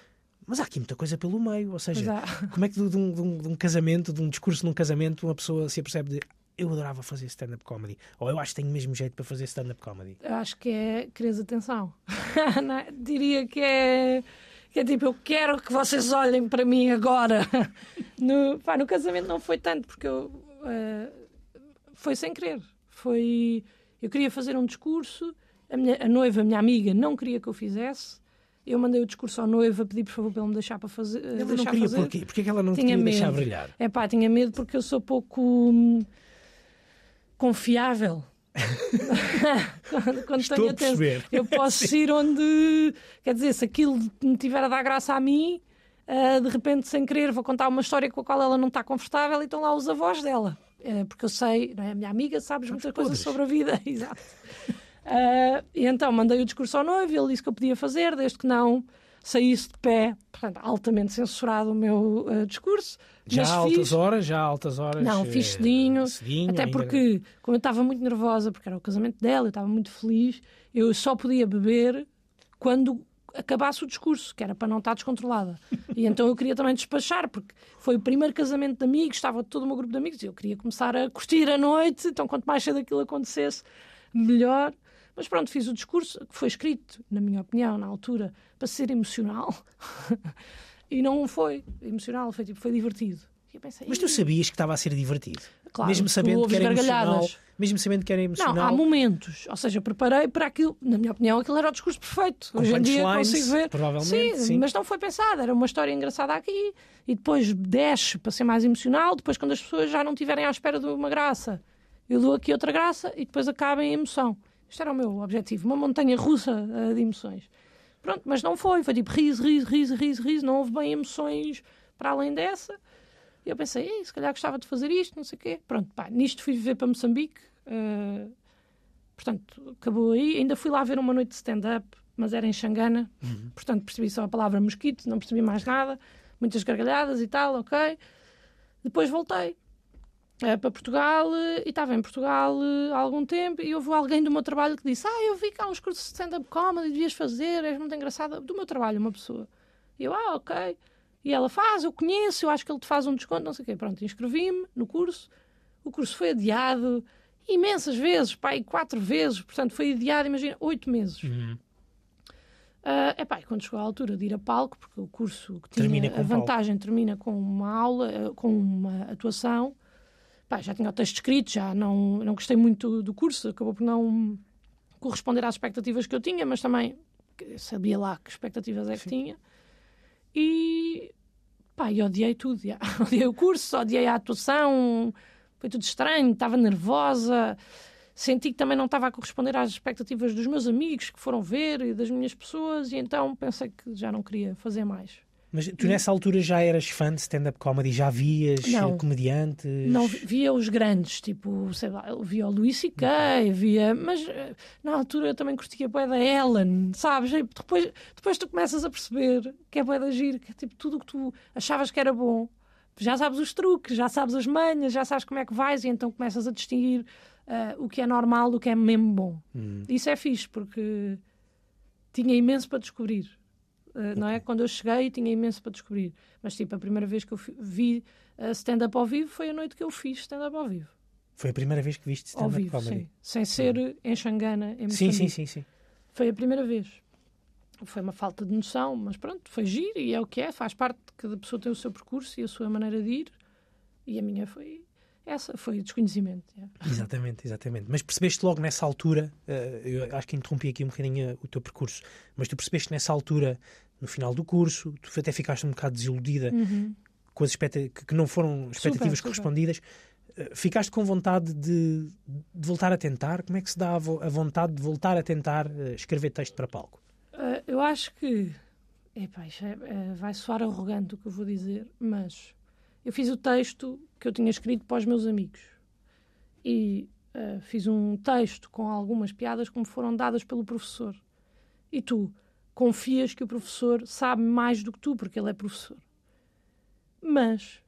Mas há aqui muita coisa pelo meio, ou seja, como é que de um, de um- de um casamento, de um discurso num casamento, uma pessoa se apercebe de eu adorava fazer stand-up comedy, ou eu acho que tenho mesmo jeito para fazer stand-up comedy. Eu acho que é quereres atenção. É? Diria que é, que é tipo, eu quero que vocês olhem para mim agora. No, pá, no casamento não foi tanto, porque eu, eh, foi sem querer. Foi, eu queria fazer um discurso, a, minha, a noiva, a minha amiga, não queria que eu fizesse. Eu mandei o discurso ao noivo a pedir, por favor, para ele me deixar para fazer. Ela não deixar queria fazer. porquê? Porque é que ela não Tinha queria deixar medo. brilhar? É pá, tinha medo porque eu sou pouco hum, confiável. quando quando Estou tenho a eu posso ir onde. Quer dizer, se aquilo me tiver a dar graça a mim, ah, de repente, sem querer, vou contar uma história com a qual ela não está confortável e estão lá os avós dela. Eh, porque eu sei, não é? a minha amiga, sabes muitas coisas podres. sobre a vida. Exato. Ah, e então mandei o discurso ao noivo, ele disse que eu podia fazer, desde que não saísse de pé. Portanto, altamente censurado o meu discurso. Já há altas fiz, horas, já há altas horas. não, eh, fiz cedinho, cedinho, até ainda- porque, como eu estava muito nervosa, porque era o casamento dela, eu estava muito feliz, eu só podia beber quando acabasse o discurso, que era para não estar descontrolada. E então eu queria também despachar, porque foi o primeiro casamento de amigos, estava todo o meu grupo de amigos, e eu queria começar a curtir a noite, então quanto mais cedo aquilo acontecesse, melhor. Mas pronto, fiz o discurso, que foi escrito, na minha opinião, na altura, para ser emocional. e não foi emocional, foi, tipo, foi divertido. Pensei, Mas tu "Ih, sabias que estava a ser divertido? Claro, mesmo sabendo que era emocional, mesmo sabendo que era Não, emocional. há momentos. Ou seja, preparei para aquilo. Na minha opinião, aquilo era o discurso perfeito. Com Hoje em dia punchlines, consigo ver. provavelmente, Sim, sim. mas não foi pensado. Era uma história engraçada aqui e depois desce para ser mais emocional. Depois, quando as pessoas já não estiverem à espera de uma graça, eu dou aqui outra graça e depois acaba em emoção. Isto era o meu objetivo. Uma montanha russa eh, de emoções. Pronto, mas não foi. Foi tipo riso, riso, riso, riso, riso. Não houve bem emoções para além dessa. E eu pensei, "Ei, se calhar gostava de fazer isto, não sei o quê. Pronto, pá, nisto fui viver para Moçambique. eh, portanto, acabou aí. Ainda fui lá ver uma noite de stand-up, mas era em Xangana. Portanto, percebi só a palavra mosquito, não percebi mais nada. Muitas gargalhadas e tal, ok. Depois voltei para Portugal eh, e estava em Portugal eh, há algum tempo e houve alguém do meu trabalho que disse ah, eu vi que há uns cursos de stand-up comedy, devias fazer, és muito engraçada. Do meu trabalho, uma pessoa. E eu, ah, ok. E ela faz, eu conheço, eu acho que ele te faz um desconto, não sei o quê. Pronto, inscrevi-me no curso. O curso foi adiado imensas vezes, pai, quatro vezes. Portanto, foi adiado, imagina, oito meses. Uhum. Epá, e quando chegou à altura de ir a palco, porque o curso que tinha Termina com a vantagem termina com uma aula, eh, com uma atuação, pá, já tinha o texto escrito, já não, não gostei muito do curso, acabou por não corresponder às expectativas que eu tinha, mas também sabia lá que expectativas é que tinha. E pá, e odiei tudo. já. Odiei o curso, odiei a atuação, foi tudo estranho, estava nervosa. Senti que também não estava a corresponder às expectativas dos meus amigos que foram ver e das minhas pessoas, e então pensei que já não queria fazer mais. Mas tu nessa altura já eras fã de stand-up comedy? Já vias Não. eh, comediantes? Não vi- via os grandes, tipo, sei lá, via o Luís C.K., via, mas eh, na altura eu também curtia a da Ellen, sabes? E depois, depois tu começas a perceber que é boia da giro, que é tipo tudo o que tu achavas que era bom. Já sabes os truques, já sabes as manhas, já sabes como é que vais e então começas a distinguir eh, o que é normal do que é mesmo bom. Isso é fixe, porque tinha imenso para descobrir. Uh, não é? Quando eu cheguei tinha imenso para descobrir. Mas tipo, a primeira vez que eu vi uh, stand-up ao vivo foi a noite que eu fiz stand-up ao vivo. Foi a primeira vez que viste Ao stand-up vivo, comedy? sim. Sem ser em Xangana, em Sim, Moçambique. sim, sim, sim. Foi a primeira vez. Foi uma falta de noção, mas pronto, foi giro e é o que é, faz parte, cada pessoa tem o seu percurso e a sua maneira de ir. E a minha foi essa, foi desconhecimento. Exatamente, exatamente. Mas percebeste logo nessa altura, eh, eu acho que interrompi aqui um bocadinho o teu percurso, mas tu percebeste nessa altura, no final do curso, tu até ficaste um bocado desiludida com as expectativas que não foram expectativas super. correspondidas. Eh, Ficaste com vontade de, de voltar a tentar? Como é que se dá a, vo- a vontade de voltar a tentar eh, escrever texto para palco? Uh, eu acho que. Epá, isto é- é- vai soar arrogante o que eu vou dizer, mas eu fiz o texto que eu tinha escrito para os meus amigos e uh, fiz um texto com algumas piadas que me foram dadas pelo professor. E tu confias que o professor sabe mais do que tu, porque ele é professor. Mas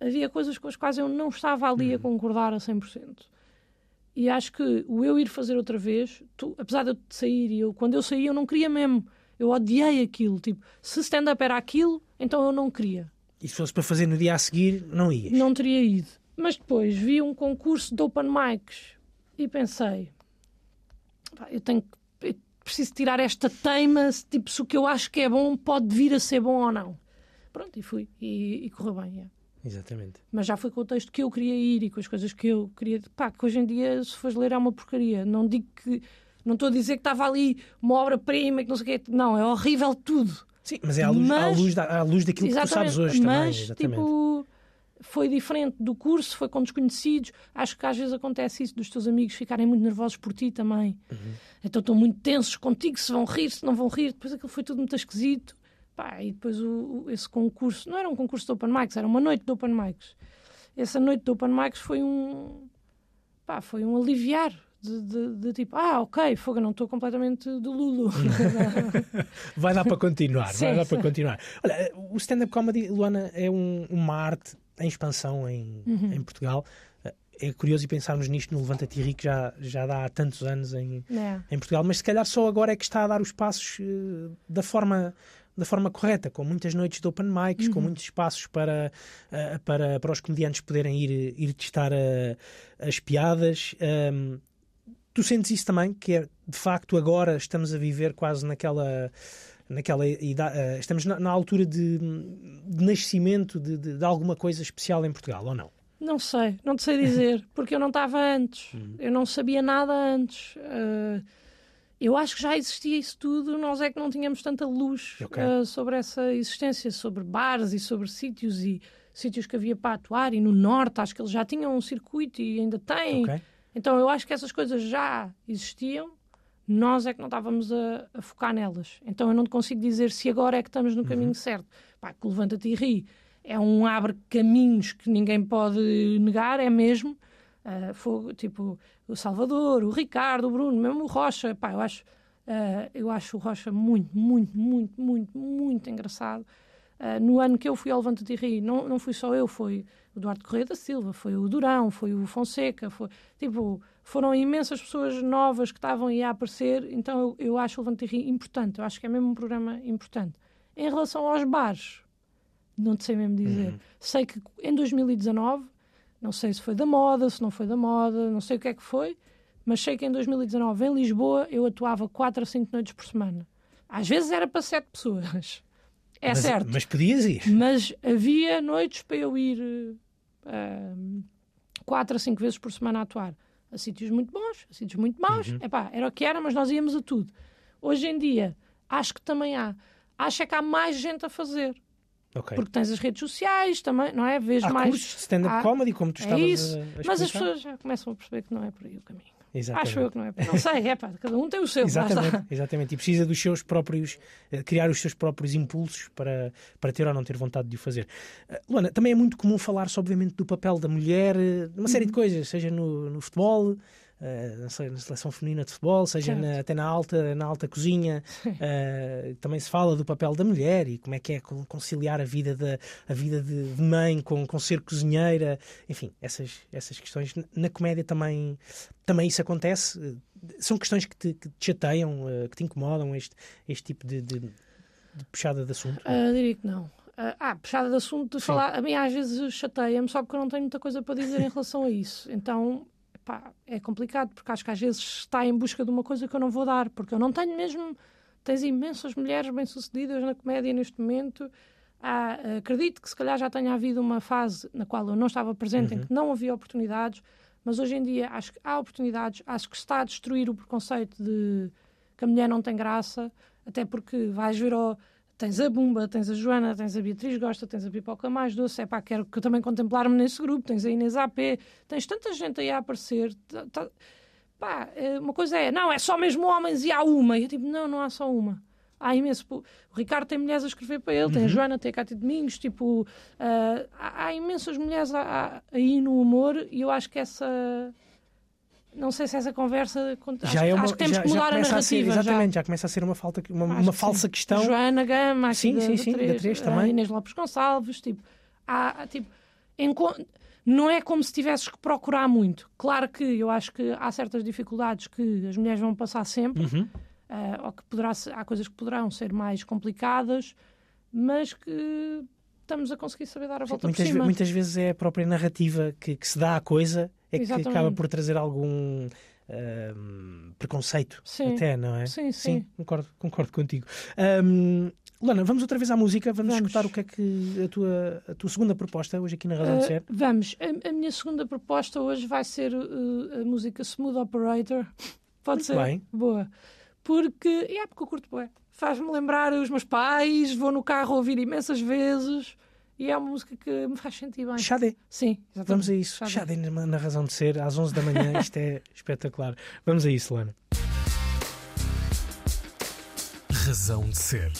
havia coisas com as quais eu não estava ali a concordar a 100%. E acho que o eu ir fazer outra vez, tu, apesar de eu sair e eu, quando eu saí, eu não queria mesmo. Eu odiei aquilo. Tipo, se stand-up era aquilo, então eu não queria. E se fosse para fazer no dia a seguir, não ias? Não teria ido. Mas depois vi um concurso de open mics e pensei: pá, eu tenho que. Preciso tirar esta teima, tipo, se o que eu acho que é bom pode vir a ser bom ou não. Pronto, e fui. E, e correu bem. é. Exatamente. Mas já foi com o texto que eu queria ir e com as coisas que eu queria. Pá, que hoje em dia, se fores ler, é uma porcaria. Não digo que. Não estou a dizer que estava ali uma obra-prima, que não sei o quê. Não, é horrível tudo. Sim, mas é à luz, Mas- à luz, da, à luz daquilo que tu sabes hoje também. mas, Exatamente. tipo, foi diferente do curso, foi com desconhecidos. Acho que às vezes acontece isso dos teus amigos ficarem muito nervosos por ti também. Uhum. Então estão muito tensos contigo, se vão rir, se não vão rir. Depois aquilo foi tudo muito esquisito. Pá, e depois o- o- esse concurso, não era um concurso de open mics, era uma noite de open mics. Essa noite de open mics foi um, pá, foi um aliviar. De, de- de tipo, ah, ok, fogo, não estou completamente de Lulu. Vai dar para continuar, vai Sim, dar para sim. continuar. Olha, o stand-up comedy, Luana, é um- uma arte em expansão em, Uhum. em Portugal. É curioso e pensarmos nisto no Levanta-te e Ri, que já, já dá há tantos anos em, É. em Portugal, mas se calhar só agora é que está a dar os passos eh, da forma da forma correta, com muitas noites de open mics, Uhum. com muitos espaços para, eh, para, para os comediantes poderem ir, ir testar eh, as piadas. Ahm, tu sentes isso também, que é de facto agora estamos a viver quase naquela naquela idade, eh, estamos na, na altura de, de nascimento de, de- de alguma coisa especial em Portugal, ou não? Não sei, não te sei dizer, porque eu não estava antes, Uhum. eu não sabia nada antes. Eh, eu acho que já existia isso tudo, nós é que não tínhamos tanta luz Ok. eh, sobre essa existência, sobre bares e sobre sítios e sítios que havia para atuar. E no Norte, acho que eles já tinham um circuito e ainda têm. Ok? Então eu acho que essas coisas já existiam, nós é que não estávamos a, a focar nelas. Então eu não te consigo dizer se agora é que estamos no caminho certo. Pá, que levanta-te e ri. É um abre caminhos que ninguém pode negar, é mesmo. Ah, fogo, tipo, o Salvador, o Ricardo, o Bruno, mesmo o Rocha. Pá, eu acho, ah, eu acho o Rocha muito, muito, muito, muito, muito engraçado. Ah, no ano que eu fui ao Levanta-te e Ri, não, não fui só eu, foi o Eduardo Correia da Silva, foi o Durão, foi o Fonseca, foi, tipo, foram imensas pessoas novas que estavam aí a aparecer, então eu, eu acho o Levanta-te e Ri importante, eu acho que é mesmo um programa importante. Em relação aos bares, não te sei mesmo dizer. Sei que em 2019, não sei se foi da moda, se não foi da moda, não sei o que é que foi, mas sei que em 2019, em Lisboa, eu atuava 4 a 5 noites por semana. Às vezes era para 7 pessoas. É mas, certo. Mas podias ir. Mas havia noites para eu ir eh, quatro a cinco vezes por semana a atuar. A sítios muito bons, a sítios muito maus. Epá, era o que era, mas nós íamos a tudo. Hoje em dia, acho que também há. Acho é que há mais gente a fazer. Ok. Porque tens as redes sociais também, não é? Vês Há mais. cursos stand-up há- comedy, como tu É estavas isso. a, a Mas as pessoas já começam a perceber que não é por aí o caminho. Exatamente. Acho eu que não é. Não sei, é pá, cada um tem o seu. Exatamente, exatamente. E precisa dos seus próprios, eh, criar os seus próprios impulsos para, para ter ou não ter vontade de o fazer. Eh, Luana, também é muito comum falar-se, obviamente, do papel da mulher, eh, numa série Uhum. de coisas, seja no, no futebol, na seleção feminina de futebol, seja na- até na alta, na alta cozinha. Eh, também se fala do papel da mulher e como é que é con- conciliar a vida, da, a vida de, mãe com, com ser cozinheira. Enfim, essas, essas questões. Na comédia também, também isso acontece. Eh, São questões que te, que te chateiam, eh, que te incomodam, este, este tipo de, de- de puxada de assunto. Ah, diria que não. Ah, ah, puxada de assunto de falar, a mim às vezes chateia-me, só porque eu não tenho muita coisa para dizer em relação a isso. Então, pá, é complicado, porque acho que às vezes está em busca de uma coisa que eu não vou dar, porque eu não tenho mesmo. Tens imensas mulheres bem-sucedidas na comédia neste momento. Há, acredito que se calhar já tenha havido uma fase na qual eu não estava presente, em que não havia oportunidades, mas hoje em dia acho que há oportunidades, acho que está a destruir o preconceito de que a mulher não tem graça, até porque vais ver ao. Tens a Bumba, tens a Joana, tens a Beatriz Gosta, tens a Pipoca Mais Doce, é pá, quero que eu também contemplar-me nesse grupo, tens a Inês AP, tens tanta gente aí a aparecer. tá- tá- pá, é, uma coisa é, não, é só mesmo homens e há uma. E eu tipo, não, não há só uma. Há imenso. O Ricardo tem mulheres a escrever para ele, tem a Joana, tem a Cátia Domingos, tipo, ah, há, há imensas mulheres a- a- aí no humor e eu acho que essa. Não sei se essa conversa. Acho, já é uma, acho que temos já, que mudar a começa a ser, narrativa. já. exatamente, já. começa a ser uma, falta, uma, Acho uma que falsa sim. questão. Joana Gama, aqui Sim, da, sim, da sim, da Três, Três a também. Inês Lopes Gonçalves, tipo, há, tipo não é como se tivesses que procurar muito. Claro que eu acho que há certas dificuldades que as mulheres vão passar sempre, Uhum. uh, ou que poderá há coisas que poderão ser mais complicadas, mas que estamos a conseguir saber dar a volta muitas, por cima. muitas vezes é a própria narrativa que, que se dá à coisa é Exatamente. que acaba por trazer algum um, preconceito Sim. até, não é? Sim, sim. concordo, concordo contigo. Um, Lana, vamos outra vez à música, vamos, Vamos. escutar o que é que a tua, a tua segunda proposta hoje aqui na Razão de Uh, Ser. vamos, a, a minha segunda proposta hoje vai ser uh, a música Smooth Operator. Pode Muito ser? bem. Boa. Porque, é porque eu curto bem. Faz-me lembrar os meus pais, vou no carro ouvir imensas vezes e é uma música que me faz sentir bem. Xadé, Sim, exatamente. vamos a isso. Xadé. Xadé na, na Razão de Ser, às 11 da manhã, isto é espetacular. Vamos a isso, Lana. Razão de Ser.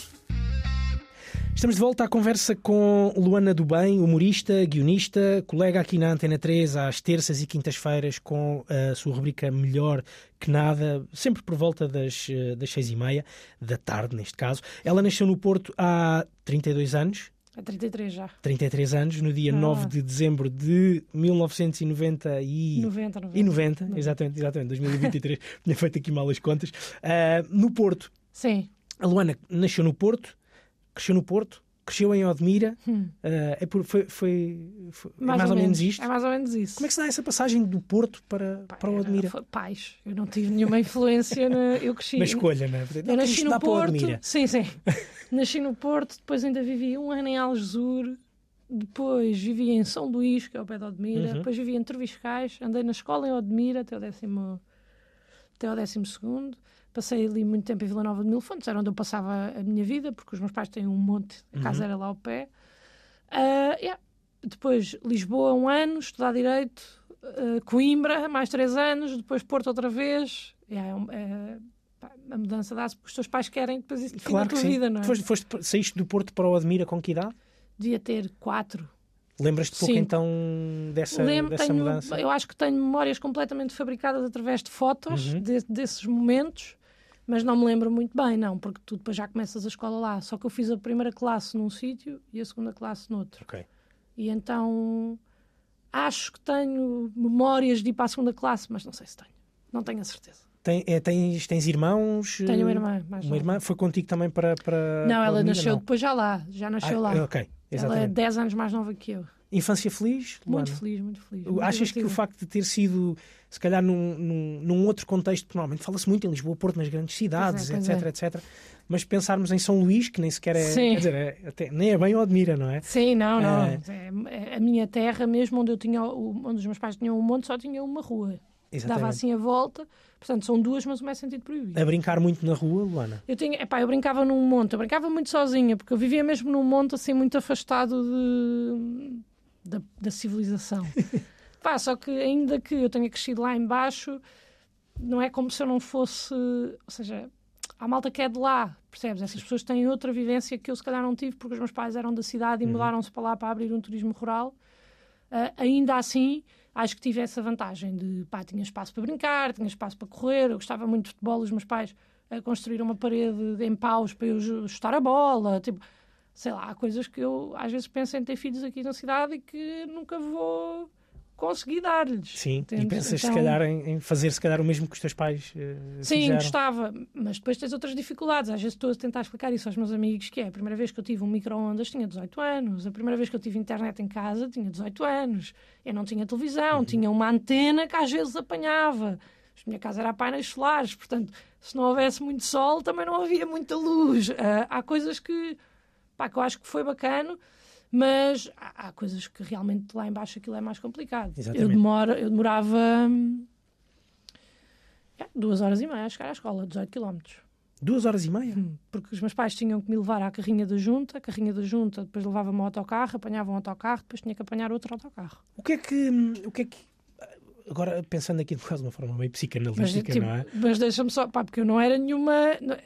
Estamos de volta à conversa com Luana do Bem, humorista, guionista, colega aqui na Antena 3 às terças e quintas-feiras com a sua rubrica Melhor que Nada, sempre por volta das, eh, das seis e meia da tarde, neste caso. Ela nasceu no Porto há 32 anos, É 33 já. 33 anos, no dia Ah. 9 de dezembro de 1990 e... 90, 90. E 90, exatamente, exatamente, 2023, tinha feito aqui mal as contas. Ah, no Porto, Sim. a Luana nasceu no Porto, cresceu no Porto, cresceu em Odmira. Hum. Ah, é por- foi, foi- foi- é mais, ou, menos isto. É mais ou menos isso. Como é que se dá essa passagem do Porto para, Pá, para o era- Odmira? foi Pais. Eu não tive nenhuma influência. Na... Eu cresci. Na escolha, não é? Eu nasci no Porto. Sim, sim. nasci no Porto, depois ainda vivi um ano em Algesur, depois vivi em São Luís, que é o pé de Odmira, Uhum. depois vivi em Treviscais, andei na escola em Odmira até o décimo, até o décimo segundo. Passei ali muito tempo em Vila Nova de Mil Fontes, era onde eu passava a minha vida, porque os meus pais têm um monte, a casa Uhum. era lá ao pé. Ah, yeah. Depois Lisboa, um ano, estudar Direito, ah, Coimbra, mais três anos, depois Porto outra vez. Yeah, é um- é- a mudança dá-se porque os teus pais querem depois isso Claro tua sim. vida, não é? Foste, foste- saíste do Porto para o Odmira com que idade? Devia ter quatro. Lembras-te pouco então dessa, Lembro, dessa tenho, mudança? eu acho que tenho memórias completamente fabricadas através de fotos Uhum. de- desses momentos, mas não me lembro muito bem, não, porque tu depois já começas a escola lá. Só que eu fiz a primeira classe num sítio e a segunda classe noutro. Ok. E então acho que tenho memórias de ir para a segunda classe, mas não sei se tenho. Não tenho a certeza. Tem- é, tens, tens irmãos? Tenho uma irmã mais Uma irmã? Foi contigo também para. para Não, para ela nasceu Não. depois já lá, já nasceu Ah, lá. Ok, Ela é exatamente. 10 anos mais nova que eu. Infância feliz? Muito Luana? feliz, muito feliz. muito Achas que o facto de ter sido, se calhar, num, num, num outro contexto, porque normalmente fala-se muito em Lisboa, Porto, nas grandes cidades, Pois é, etc, pois etc. Mas pensarmos em São Luís, que nem sequer é. Sim. Quer dizer, é- até, nem é bem Odmira, não é? Sim, não, não. É. É, a minha terra, mesmo onde eu tinha, o- onde os meus pais tinham um monte, só tinha uma rua. Dava Exatamente. assim a volta. Portanto, são duas, mas uma é sentido proibido. A brincar muito na rua, Luana. Eu, tinha, epá, eu brincava num monte, eu brincava muito sozinha, porque eu vivia mesmo num monte assim muito afastado de, da, da civilização. Pá, só que ainda que eu tenha crescido lá embaixo, não é como se eu não fosse. Ou seja, há malta que é de lá, percebes? Essas pessoas têm outra vivência que eu se calhar não tive, porque os meus pais eram da cidade e mudaram-se para lá para abrir um turismo rural. Ah, ainda assim, acho que tive essa vantagem de, pá, tinha espaço para brincar, tinha espaço para correr, eu gostava muito de futebol, os meus pais a construir uma parede em paus para eu chutar a bola, tipo, sei lá, há coisas que eu às vezes penso em ter filhos aqui na cidade e que nunca vou conseguir dar-lhes. Sim. E pensas, se Então- calhar, em, fazer se calhar o mesmo que os teus pais eh, Sim, fizeram. gostava, mas depois tens outras dificuldades. Às vezes estou a tentar explicar isso aos meus amigos, que é a primeira vez que eu tive um micro-ondas tinha 18 anos, a primeira vez que eu tive internet em casa tinha 18 anos, eu não tinha televisão, Uhum. tinha uma antena que às vezes apanhava. A minha casa era a painéis solares, portanto, se não houvesse muito sol, também não havia muita luz. Ah, há coisas que, pá, que eu acho que foi bacana, mas há, há coisas que realmente lá embaixo aquilo é mais complicado. Eu, Exatamente. demoro, eu demorava hum, é, duas horas e meia a chegar à escola, 18 quilómetros. Duas horas e meia? Porque os meus pais tinham que me levar à carrinha da junta, a carrinha da junta depois levava-me ao autocarro, apanhava um autocarro, depois tinha que apanhar outro autocarro. O que é que. O que é que agora, pensando aqui de uma forma meio Mas, psicanalística, tipo, não é? mas deixa-me só, pá, porque eu não era nenhuma.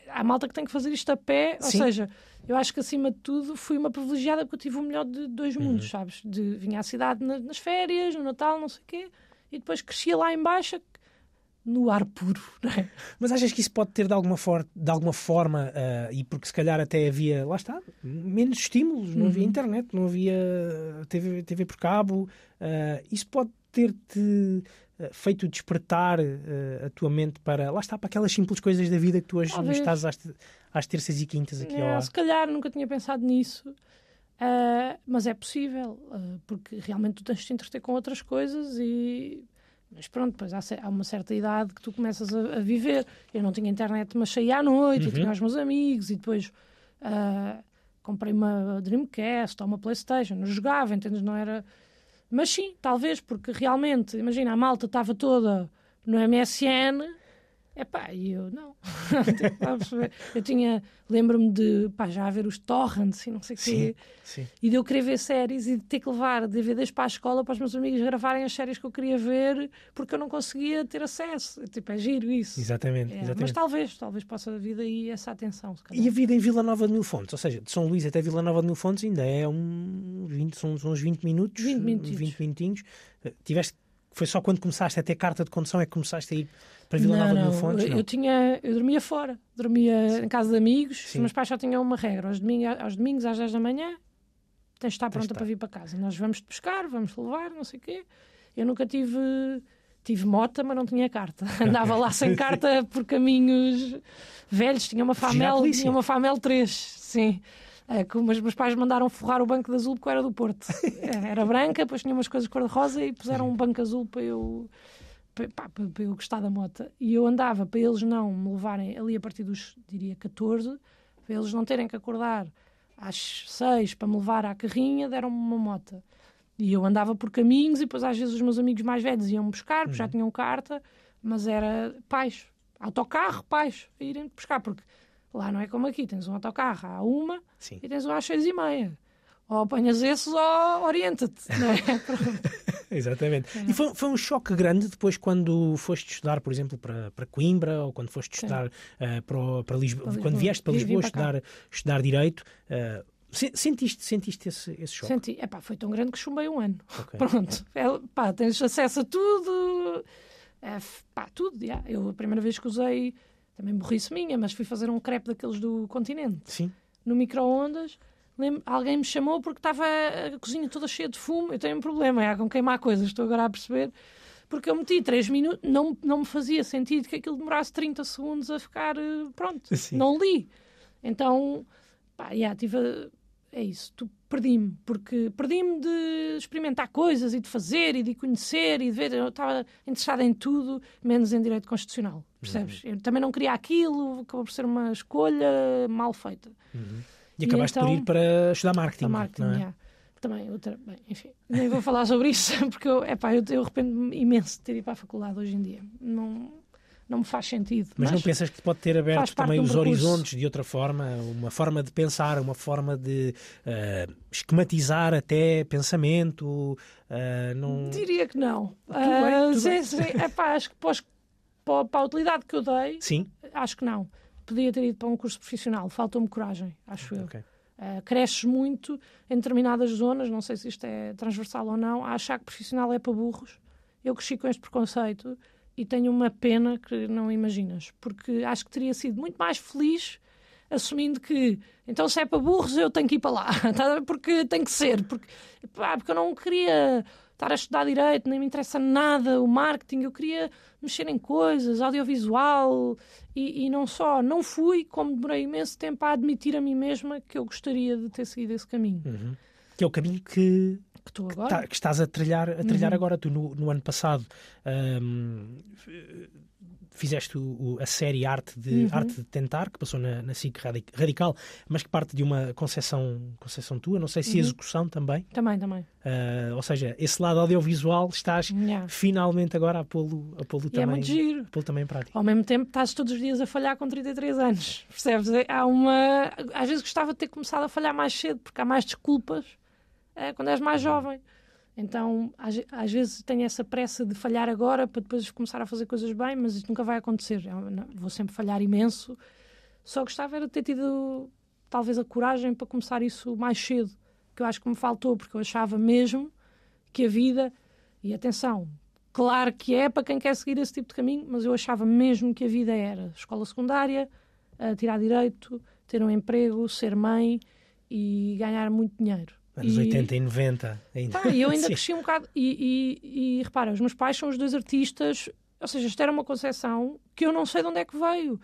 Há malta que tem que fazer isto a pé, ou Sim. seja, eu acho que acima de tudo fui uma privilegiada porque eu tive o melhor de dois Uhum. mundos, sabes? De, vinha à cidade na- nas férias, no Natal, não sei o quê, e depois crescia lá embaixo no ar puro, não é? Mas achas que isso pode ter de alguma, for de alguma forma, ah, e porque se calhar até havia, lá está, menos estímulos, não havia Uhum. internet, não havia TV, TV por cabo, ah, isso pode ter-te eh, feito despertar uh, a tua mente para, lá está, para aquelas simples coisas da vida que tu hoje Talvez. estás às, às terças e quintas aqui ao É, ar. se calhar nunca tinha pensado nisso, ah, mas é possível, ah, porque realmente tu tens de te entreter com outras coisas e. Mas pronto, depois há, uma certa idade que tu começas a, a viver. Eu não tinha internet, mas saía à noite Uhum. e tinha os meus amigos e depois comprei uma Dreamcast ou uma Playstation, eu jogava, entendes? Não era. Mas sim, talvez, porque realmente, imagina, a malta estava toda no MSN, epá, e eu não. Eu tinha, lembro-me de pá, já ver os torrents e não sei o quê, Sim. e de eu querer ver séries e de ter que levar DVDs para a escola para os meus amigos gravarem as séries que eu queria ver porque eu não conseguia ter acesso. Tipo, é giro isso. Exatamente, É, exatamente. mas talvez, talvez possa vir daí essa atenção. E a vida em Vila Nova de Mil Fontes, ou seja, de São Luís até Vila Nova de Mil Fontes ainda é um 20, são, são uns 20 minutos, 20 minutitos. 20 minutinhos. Eh, Tiveste, foi só quando começaste a ter carta de condução é que começaste a ir para Vila Nova de Mil Fontes? Eu, Não. eu tinha, eu dormia fora, dormia em casa de amigos. Sim. Os meus pais só tinham uma regra: aos domingos, aos domingos às 10 da manhã tens de estar de pronta para vir para casa. Nós vamos te buscar, vamos te levar, não sei o quê. Eu nunca tive. Tive mota, mas não tinha carta. Andava lá sem carta por caminhos velhos. Tinha uma Famel, tinha uma Famel 3, sim. É, os meus pais mandaram forrar o banco de azul porque eu era do Porto. É, Era branca, depois tinha umas coisas cor-de-rosa e puseram um banco azul para eu pa- pá, para, para eu gostar da moto. E eu andava para eles não me levarem ali a partir dos, diria, 14, para eles não terem que acordar às 6 para me levar à carrinha, deram-me uma moto. E eu andava por caminhos e depois às vezes os meus amigos mais velhos iam-me buscar, porque já tinham carta, mas era pais, autocarro, pais, a irem buscar, porque lá não é como aqui, tens um autocarro à uma Sim. e tens um às seis e meia. Ou apanhas esses ou orienta-te, é? Exatamente. E foi, foi um choque grande depois quando foste estudar, por exemplo, para, para Coimbra ou quando foste estudar eh, para, para Lisboa, Para quando Lisboa. vieste para Lisboa para estudar, estudar Direito. se- sentiste, sentiste esse, esse choque? Senti, epá, foi tão grande que chumbei um ano. Ok. Pronto, é, pá, tens acesso a tudo, é, pá, tudo. já. Eu, a primeira vez que usei, também burrice minha, mas fui fazer um crepe daqueles do continente, Sim. no micro-ondas. Alguém me chamou porque estava a cozinha toda cheia de fumo. Eu tenho um problema, é com queimar coisas, estou agora a perceber. Porque eu meti 3 minutos, não, não me fazia sentido que aquilo demorasse 30 segundos a ficar eh, pronto. Sim. Não li. Então, pá, já, tive a- é isso, tu perdi-me, porque perdi-me de experimentar coisas e de fazer e de conhecer e de ver. Eu estava interessada em tudo, menos em direito constitucional, percebes? Uhum. Eu também não queria aquilo, acabou por ser uma escolha mal feita. E acabaste por então- ir para estudar marketing. Marketing, não é? já. Também, outra, bem, enfim, nem vou falar sobre isso, porque eu, epá, eu, eu arrependo-me imenso de ter ido para a faculdade hoje em dia. Não, não me faz sentido. Mas, não pensas que pode ter aberto também um os percurso. horizontes de outra forma, uma forma de pensar, uma forma de eh, esquematizar até pensamento? eh, não... Diria que não. bem, Ah, tudo sim, bem. sim. Epá, acho que pós- para, para a utilidade que eu dei, Sim? acho que não. Podia ter ido para um curso profissional, faltou-me coragem, acho eu. Ok. Uh, cresces muito em determinadas zonas, não sei se isto é transversal ou não, a achar que profissional é para burros. Eu cresci com este preconceito e tenho uma pena que não imaginas, porque acho que teria sido muito mais feliz assumindo que então se é para burros eu tenho que ir para lá, tá porque tem que ser, porque, pá, porque eu não queria estar a estudar direito, nem me interessa nada o marketing, eu queria mexer em coisas, audiovisual e, e não só. Não fui, como demorei imenso tempo a admitir a mim mesma que eu gostaria de ter seguido esse caminho. Que é o caminho que, Que estou agora. tá- que estás a trilhar, a trilhar Uhum. agora. Tu, no, no ano passado, f- fizeste o- o- a série Arte de, Uhum. Arte de Tentar, que passou na, na SIC Radi- Radical, mas que parte de uma concepção, concepção tua, não sei se Uhum. execução também. Também, também. Ah, ou seja, esse lado audiovisual estás Yeah. finalmente agora a pô-lo a E é também, muito giro. a pô-lo também em prática. Ao mesmo tempo, estás todos os dias a falhar com 33 anos. Percebes? É- Há uma. Às vezes gostava de ter começado a falhar mais cedo, porque há mais desculpas eh, quando és mais jovem. Então, às, às vezes tenho essa pressa de falhar agora para depois começar a fazer coisas bem, mas isso nunca vai acontecer. Eu não- vou sempre falhar imenso. Só gostava era de ter tido, talvez, a coragem para começar isso mais cedo, que eu acho que me faltou, porque eu achava mesmo que a vida. E atenção, claro que é para quem quer seguir esse tipo de caminho, mas eu achava mesmo que a vida era escola secundária, eh, tirar direito, ter um emprego, ser mãe e ganhar muito dinheiro. Anos E- 80 e 90 ainda. Pá, e eu ainda cresci um bocado. E, e, e repara, os meus pais são os dois artistas, ou seja, isto era uma concepção que eu não sei de onde é que veio.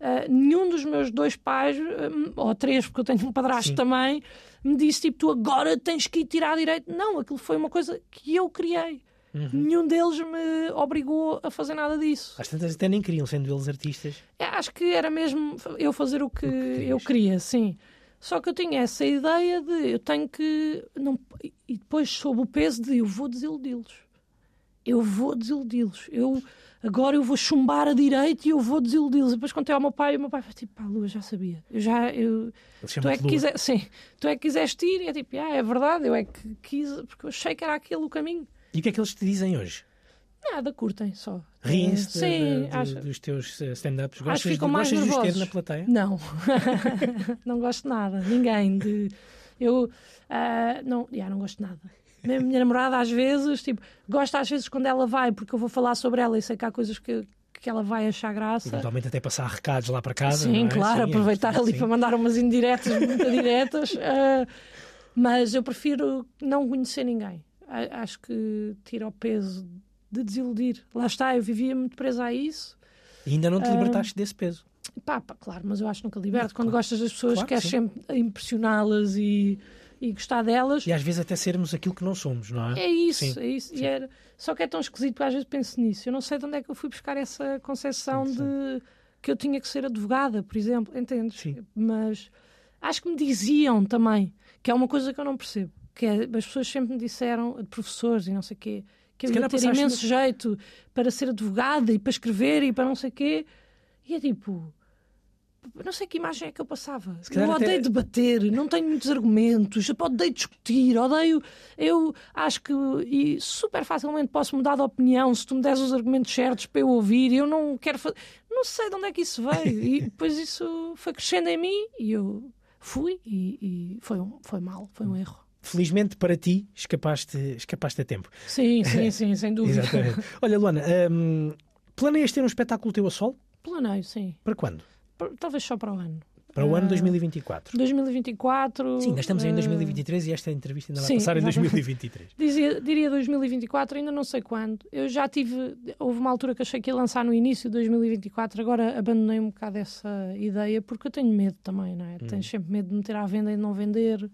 Ah, nenhum dos meus dois pais, ah, ou três, porque eu tenho um padrasto Sim. também, me disse tipo: tu agora tens que ir tirar direito. Não, aquilo foi uma coisa que eu criei. Uhum. Nenhum deles me obrigou a fazer nada disso. Às tantas até nem queriam, sendo eles artistas. É, acho que era mesmo eu fazer o que, querias. eu queria, sim. Só que eu tinha essa ideia de eu tenho que. Não, e depois sob o peso de eu vou desiludi-los. Eu vou desiludi-los. Eu, agora eu vou chumbar a direita e eu vou desiludi-los. Depois contei ao meu pai e o meu pai foi tipo, pá, Lua, já sabia. Eu já. Eu, tu é que quiser, sim, tu é que quiseste ir e é tipo, ah, é verdade, eu é que quis, porque eu achei que era aquele o caminho. E o que é que eles te dizem hoje? Nada, curtem só. Riem-se de- de- de- acho, dos teus eh, stand-ups? Acho que Gostas, de, ficam mais gostas de nervosos. na plateia? Não, não gosto de nada, ninguém. De... Eu ah, não, yeah, não gosto de nada. Minha namorada, às vezes, tipo, gosta às vezes quando ela vai, porque eu vou falar sobre ela e sei que há coisas que, que ela vai achar graça. Eventualmente até passar recados lá para casa. Sim, é? claro, Sim, é aproveitar importante, ali sim. para mandar umas indiretas muito diretas. ah, mas eu prefiro não conhecer ninguém. A- Acho que tira o peso de desiludir. Lá está, eu vivia muito presa a isso. E ainda não te libertaste desse peso. Pá, pá, claro, mas eu acho que nunca liberto. Quando gostas das pessoas, Claro que queres sim. sempre impressioná-las e, e gostar delas. E às vezes até sermos aquilo que não somos, não é? É isso, Sim, é isso. E era... Só que é tão esquisito que às vezes penso nisso. Eu não sei de onde é que eu fui buscar essa concepção de que eu tinha que ser advogada, por exemplo, entendes? Sim. Mas acho que me diziam também, que é uma coisa que eu não percebo, que é, as pessoas sempre me disseram, de professores e não sei o quê, que eu Se ia ter imenso jeito para ser advogada e para escrever e para não sei o quê. E é tipo, não sei que imagem é que eu passava. Eu até- odeio debater, não tenho muitos argumentos, eu odeio discutir, odeio. Eu acho que e super facilmente posso mudar de opinião se tu me des os argumentos certos para eu ouvir. Eu não quero fazer. Não sei de onde é que isso veio. E depois isso foi crescendo em mim e eu fui e, e foi, um, foi mal, foi um erro. Felizmente para ti, escapaste, escapaste a tempo. Sim, sim, sim, sem dúvida. Exatamente. Olha, Luana, hum, planeias ter um espetáculo teu a sol? Planeio, sim. Para quando? Talvez só para o ano. Para o ano Ah, 2024. 2024. Sim, ainda estamos aí em ah, 2023 e esta entrevista ainda vai sim, passar em exatamente. 2023. Dizia, diria 2024, ainda não sei quando. Eu já tive. Houve uma altura que achei que ia lançar no início de 2024, agora abandonei um bocado essa ideia porque eu tenho medo também, não é? Hum. Tens sempre medo de meter à venda e de não vender.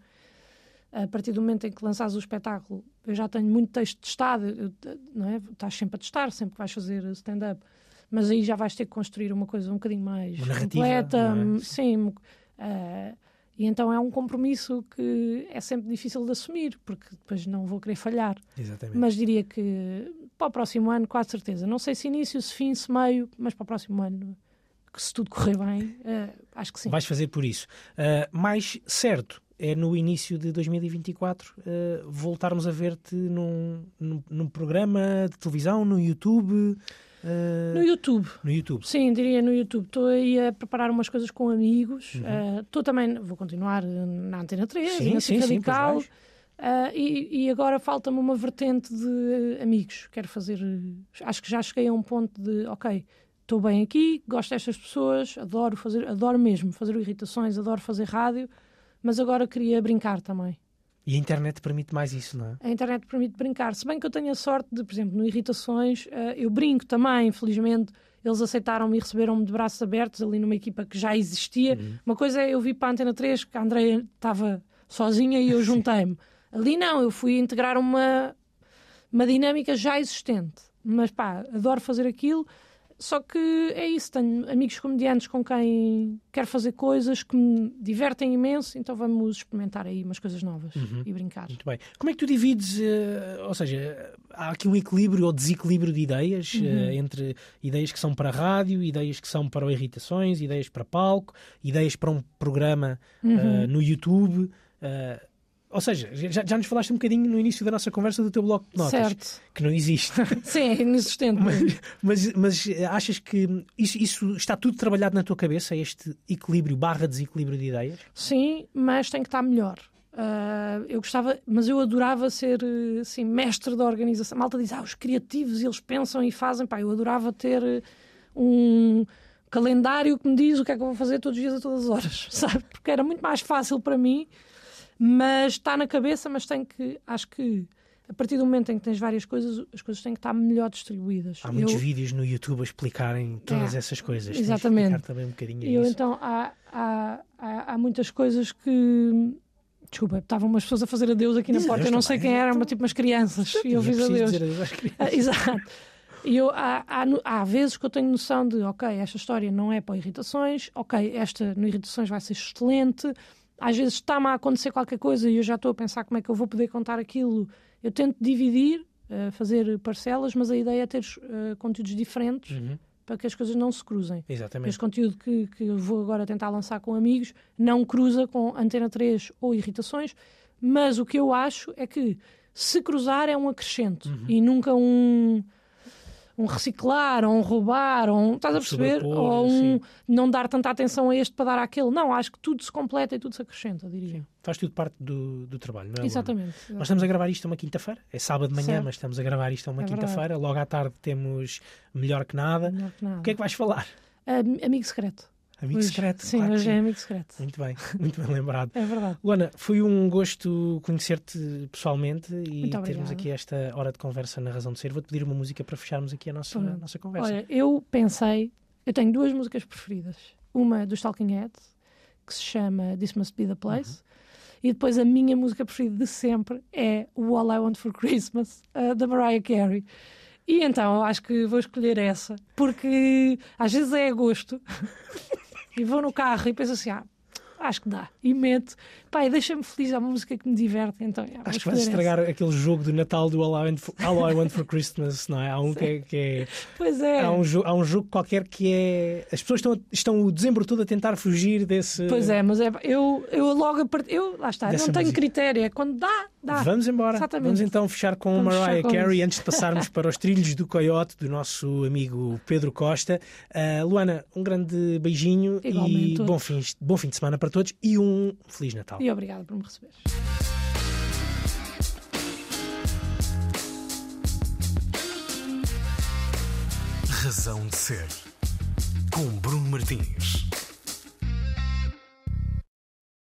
A partir do momento em que lançares o espetáculo, eu já tenho muito texto testado, eu- não é? Estás sempre a testar, sempre que vais fazer stand-up. Mas aí já vais ter que construir uma coisa um bocadinho mais Uma completa. é? Sim. ah, e então é um compromisso que é sempre difícil de assumir, porque depois não vou querer falhar. Exatamente. Mas diria que para o próximo ano, quase certeza. Não sei se início, se fim, se meio, mas para o próximo ano, que se tudo correr bem, eh, acho que sim. Vais fazer por isso. Uh, mais certo é no início de 2024 uh, voltarmos a ver-te num, num, num programa de televisão, no YouTube. uh, No YouTube. no YouTube. Sim, diria no YouTube. Estou aí a preparar umas coisas com amigos. Uhum. Eh, Estou também, vou continuar eh, na Antena 3, Sim, na sim, sim, Radical. vais. Eh, e, e agora falta-me uma vertente de eh, amigos. Quero fazer. eh, Acho que já cheguei a um ponto de, ok, estou bem aqui, gosto destas pessoas, adoro fazer, adoro mesmo fazer irritações, adoro fazer rádio, mas agora queria brincar também. E a internet permite mais isso, não é? A internet permite brincar. Se bem que eu tenho a sorte de, por exemplo, no Irritações, eh, eu brinco também, infelizmente. Eles aceitaram-me e receberam-me de braços abertos ali numa equipa que já existia. Uma coisa é eu vi para a Antena 3 que a Andrea estava sozinha e eu juntei-me. Ali não, eu fui integrar uma, uma dinâmica já existente. Mas pá, adoro fazer aquilo. Só que é isso, tenho amigos comediantes com quem quero fazer coisas que me divertem imenso, então vamos experimentar aí umas coisas novas e brincar. Muito bem. Como é que tu divides, eh, ou seja, há aqui um equilíbrio ou desequilíbrio de ideias Uhum. eh, entre ideias que são para rádio, ideias que são para o irritações, ideias para palco, ideias para um programa Uhum. eh, no YouTube. eh, ou seja, já, já nos falaste um bocadinho no início da nossa conversa do teu bloco de notas, Certo. que não existe. Sim, é inexistente. mas, mas eh, achas que isso, isso está tudo trabalhado na tua cabeça, este equilíbrio barra desequilíbrio de ideias? Sim, mas tem que estar melhor. Ah, eu gostava, mas eu adorava ser assim, mestre da organização. A malta diz, ah, os criativos eles pensam e fazem. Pá, eu adorava ter eh, um calendário que me diz o que é que eu vou fazer todos os dias a todas as horas, sabe? Porque era muito mais fácil para mim, Mas está na cabeça, mas tem que, acho que a partir do momento em que tens várias coisas, as coisas têm que estar melhor distribuídas. Há muitos Eu- vídeos no YouTube a explicarem todas É, essas coisas. Tens exatamente. explicar também um bocadinho Eu, isso. então, há, há, há, há muitas coisas que. Desculpa, estavam umas pessoas a fazer adeus aqui na Diz porta. adeus Eu não sei quem eram, mas tipo umas crianças. E eu fiz adeus. adeus. Ah, Exato. E eu, há, há, há vezes que eu tenho noção de, ok, esta história não é para irritações, ok, esta no irritações vai ser excelente. Às vezes está-me a acontecer qualquer coisa e eu já estou a pensar como é que eu vou poder contar aquilo. Eu tento dividir, eh, fazer parcelas, mas a ideia é ter eh, conteúdos diferentes Uhum, para que as coisas não se cruzem. Exatamente. Este conteúdo que, que eu vou agora tentar lançar com amigos não cruza com Antena 3 ou irritações, mas o que eu acho é que se cruzar é um acrescento Uhum. e nunca um, um reciclar ou um roubar ou um, estás a perceber? Sobrepor, Ou um sim. não dar tanta atenção a este para dar àquele. Não, acho que tudo se completa e tudo se acrescenta, diria. Faz tudo parte do, do trabalho, não é? Luana? Exatamente. Nós estamos a gravar isto uma quinta-feira, é sábado de manhã, Certo. mas estamos a gravar isto uma É quinta-feira. Logo à tarde temos Melhor que Nada. Melhor que nada. O que é que vais falar? Am- Amigo secreto. Amigo Hoje. secreto. Sim, claro hoje sim. é amigo secreto. Muito bem, muito bem lembrado. É verdade. Luana, foi um gosto conhecer-te pessoalmente e termos aqui esta hora de conversa na Razão de Ser. Vou-te pedir uma música para fecharmos aqui a nossa, a nossa conversa. Olha, eu pensei, eu tenho duas músicas preferidas. Uma dos Talking Heads, que se chama This Must Be the Place, Uhum. e depois a minha música preferida de sempre é o All I Want for Christmas, uh, da Mariah Carey. E então acho que vou escolher essa, porque às vezes é a gosto, e vou no carro e penso assim, ah, acho que dá, e meto, pá, e deixa-me feliz, é uma música que me diverte, então vou Acho que vais escolher essa. estragar aquele jogo do Natal do All I Want for, All I Want for Christmas, não é? Há um que é. que é- Pois é. há, um jogo, há um jogo qualquer que é. As pessoas estão, estão o dezembro todo a tentar fugir desse. Pois é, mas é, eu, eu logo a part... eu lá está, não tenho música. critério, é quando dá, dá. Vamos embora. Exatamente. Vamos então fechar com Vamos Mariah fechar com Carey isso. antes de passarmos para os trilhos do Coyote do nosso amigo Pedro Costa. Ah, Luana, um grande beijinho e Igualmente. bom fim, bom fim de semana para todos e um Feliz Natal. E obrigada por me receberes. Razão de Ser. Com Bruno Martins.